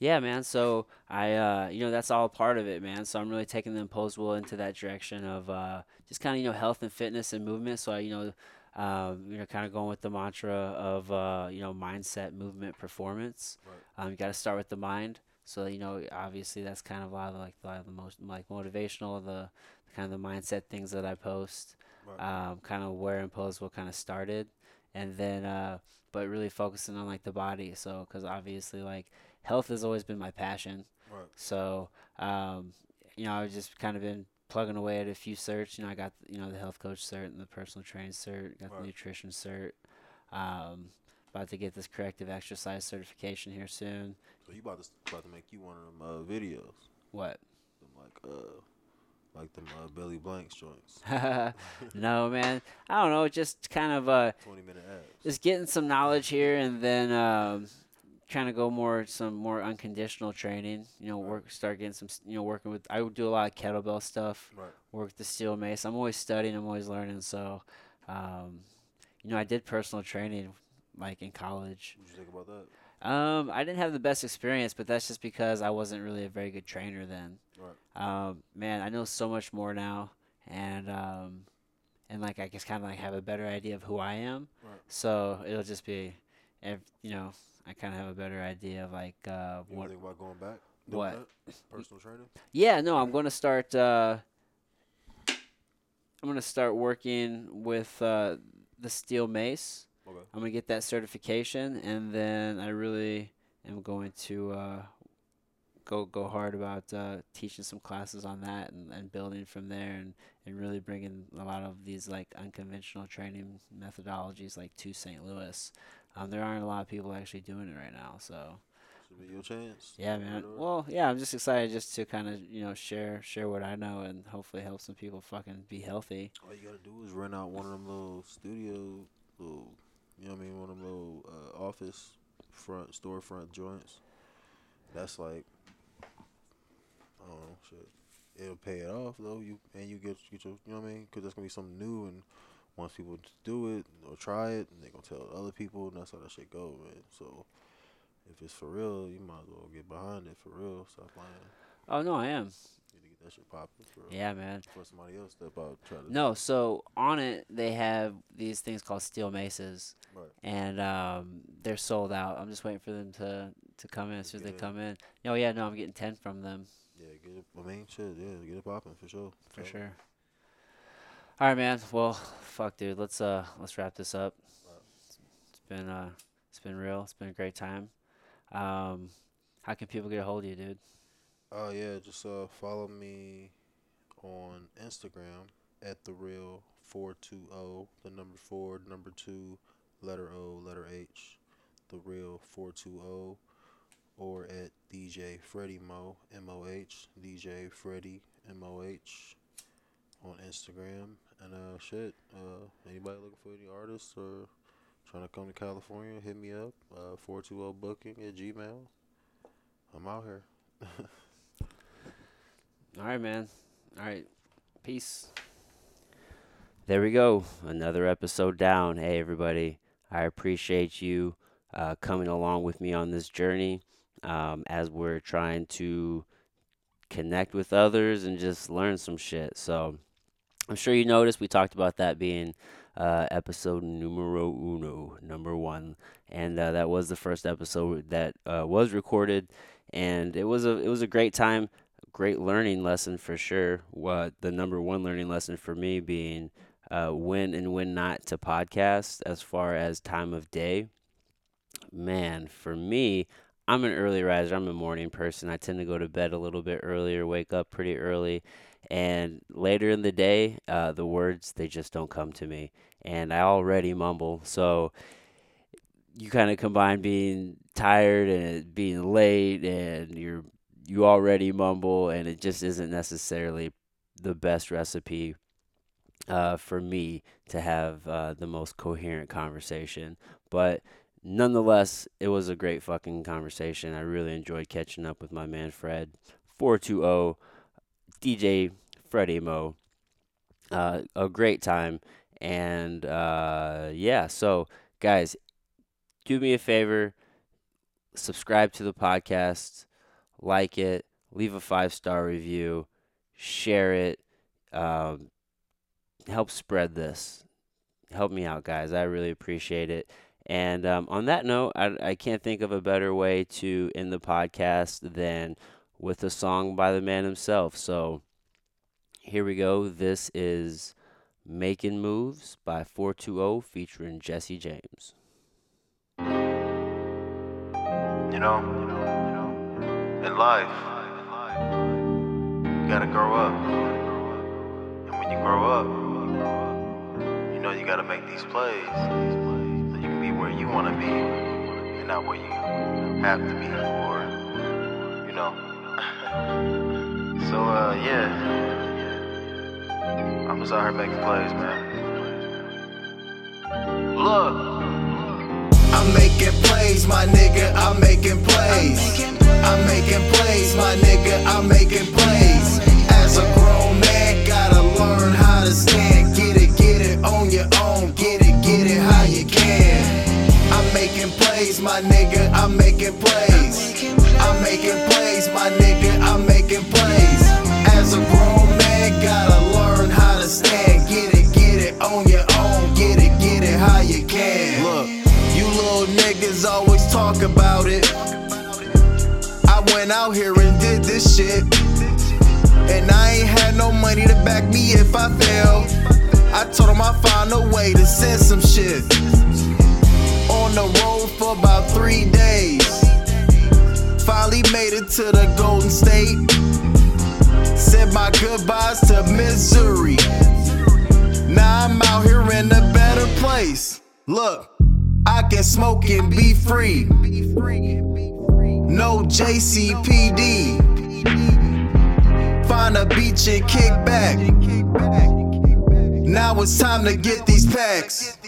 Yeah, man. So I, uh, you know, that's all part of it, man. So I'm really taking the imposed will into that direction of uh, just kind of, you know, health and fitness and movement. So I, you know, um, you know, kind of going with the mantra of, uh, you know, mindset, movement, performance. Right. Um, you got to start with the mind. So you know, obviously, that's kind of a lot of like a lot of the most like motivational, the kind of the mindset things that I post. Right. Um, kind of where imposed will kind of started, and then uh, but really focusing on like the body. So because obviously like health has always been my passion. right. So um, you know, I've just kind of been plugging away at a few certs. You know, I got you know the health coach cert and the personal training cert, got Right. the nutrition cert. Um, about to get this corrective exercise certification here soon. So you about to about to make you one of them uh, videos, What? them like uh, like them uh, Billy Blanks joints, no, man. I don't know. Just kind of uh, twenty minute ads. just getting some knowledge here, and then um, trying to go more some more unconventional training. You know, Right. work start getting some. You know, working with. I would do a lot of kettlebell stuff. Right. Work the steel mace. I'm always studying. I'm always learning. So, um, you know, I did personal training like in college. What you think about that? Um, I didn't have the best experience, but that's just because I wasn't really a very good trainer then. Right. Um, man, I know so much more now, and um, and like I just kind of like have a better idea of who I am. Right. So it'll just be, if you know, I kind of have a better idea of like uh, You what. think about going back? doing What? that? Personal training? Yeah, no, I'm going to start. Uh, I'm going to start working with uh, the steel mace. Okay. I'm gonna get that certification, and then I really am going to uh, go go hard about uh, teaching some classes on that and, and building from there, and, and really bringing a lot of these like unconventional training methodologies like to St. Louis. Um, there aren't a lot of people actually doing it right now, so Should be your chance. yeah, man. Well, yeah, I'm just excited just to kind of you know share share what I know and hopefully help some people fucking be healthy. All you gotta do is rent out one of them little studio, little, you know what I mean, one of them little uh, office front, storefront joints. That's like, I don't know, shit. It'll pay it off though. You and you get get your, you know what I mean, because that's gonna be something new and. Once people do it or try it, and they gonna tell other people, and that's how that shit go, man. So, if it's for real, you might as well get behind it for real. Stop lying. Oh no, I am. Need to get that shit popping for real. Yeah, man. For somebody else step out, try to. No, so on it they have these things called steel maces, Right. and um, they're sold out. I'm just waiting for them to to come in as soon as they come in. Oh yeah, no, I'm getting ten from them Yeah, get it. I mean, shit. Yeah, get it popping for sure. for So, sure. All right, man. Well, fuck, dude. Let's uh let's wrap this up. It's been uh it's been real. It's been a great time. Um, how can people get a hold of you, dude? Oh yeah, just uh follow me on Instagram at the real four two O, the number four, number two, letter O, letter H, the real four two O, or at DJ Freddie Mo M O H DJ Freddie M O H on Instagram and uh shit. Uh, anybody looking for any artists or trying to come to California, hit me up. Uh, four two O booking at Gmail. I'm out here. All right, man. All right. Peace. There we go. Another episode down. Hey, everybody. I appreciate you uh, coming along with me on this journey um, as we're trying to connect with others and just learn some shit. So I'm sure you noticed we talked about that being uh, episode numero uno, number one, and uh, that was the first episode that uh, was recorded, and it was a it was a great time great learning lesson for sure. What the number one learning lesson for me being uh, when and when not to podcast as far as time of day. Man, for me, I'm an early riser. I'm a morning person. I tend to go to bed a little bit earlier, wake up pretty early, and later in the day, uh, the words they just don't come to me, and I already mumble. So you kind of combine being tired and being late, and you're you already mumble, and it just isn't necessarily the best recipe uh, for me to have uh, the most coherent conversation. But nonetheless, it was a great fucking conversation. I really enjoyed catching up with my man Fred. 420 DJ Freddie Mo. Uh, a great time. And uh, yeah, so guys, do me a favor subscribe to the podcast, like it, leave a five star review, share it, um, help spread this. Help me out, guys. I really appreciate it. And um, on that note, I, I can't think of a better way to end the podcast than with a song by the man himself. So here we go. This is Making Moves by 420 featuring Jesse James. You know, in life, you gotta grow up. And when you grow up, you know you gotta make these plays so you can be where you wanna be and not where you have to be or, you know. So, uh, yeah. I'm just out here making plays, man. Look. I'm making plays, my nigga, I'm making plays. I'm making plays, my nigga, I'm making plays. As a grown man, gotta learn how to stand. Get it, get it on your own. Get it, get it how you plays, my nigga, I'm making plays. I'm making plays, my nigga, I'm making plays. As a grown man, gotta learn how to stand. Get it, get it on your own. Get it, get it how you can. Look, you little niggas always talk about it. I went out here and did this shit. And I ain't had no money to back me if I fail. I told him I'd find a way to send some shit. On the road for about three days. Finally made it to the Golden State. Said my goodbyes to Missouri. Now I'm out here in a better place. Look, I can smoke and be free. No JCPD. Find a beach and kick back. Now it's time to get these packs.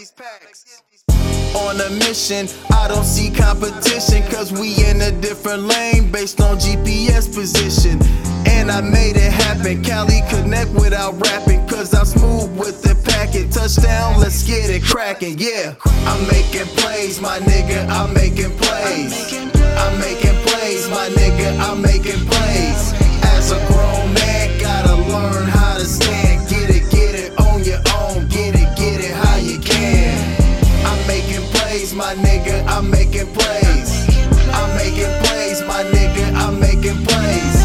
On a mission, I don't see competition, cause we in a different lane based on GPS position. And I made it happen. Cali connect without rapping, cause I'm smooth with the packet. Touchdown, let's get it cracking, yeah. I'm making plays, my nigga, I'm making plays. I'm making plays, my nigga, I'm making plays. As a grown man, gotta learn my nigga, I'm making plays. I'm making plays, my nigga, I'm making plays.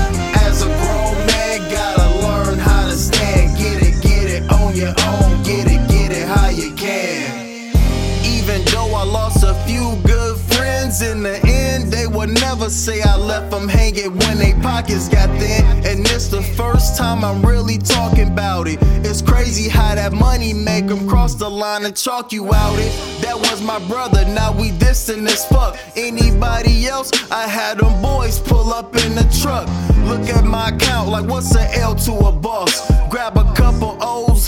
Say I left them hanging when they pockets got thin. And it's the first time I'm really talking about it. It's crazy how that money make them cross the line and chalk you out it. That was my brother, now we distant as fuck. Anybody else, I had them boys pull up in the truck. Look at my account, like what's an L to a boss? Grab a couple O's,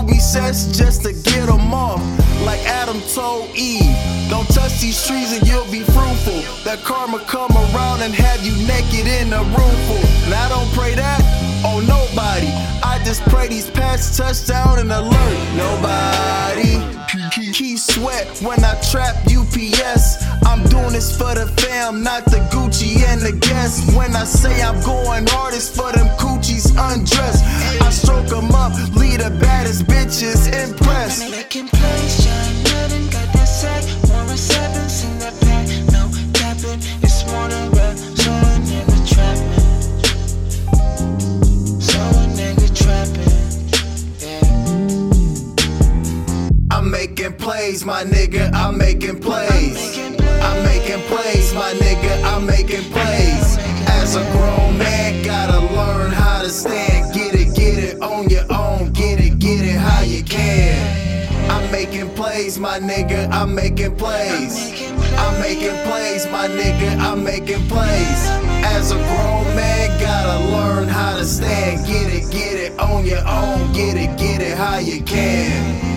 doobie sesh just to get them off. Like Adam told Eve, don't touch these trees and you'll be fruitful. That karma come around and have you naked in a room full. I don't pray that on nobody. I just pray these pass touchdown and alert. Nobody. Sweat when I trap UPS. I'm doing this for the fam, not the Gucci and the guests. When I say I'm going hardest for them coochies undressed, I stroke them up, lead the baddest bitches impressed. Making plays, my nigga, I'm making plays. I'm making plays, my nigga, I'm making plays. As a grown man, gotta learn how to stand. Get it, get it on your own. Get it, get it how you can. I'm making plays, my nigga, I'm making plays. I'm making plays, my nigga, I'm making plays. As a grown man, gotta learn how to stand. Get it, get it on your own. Get it, get it how you can.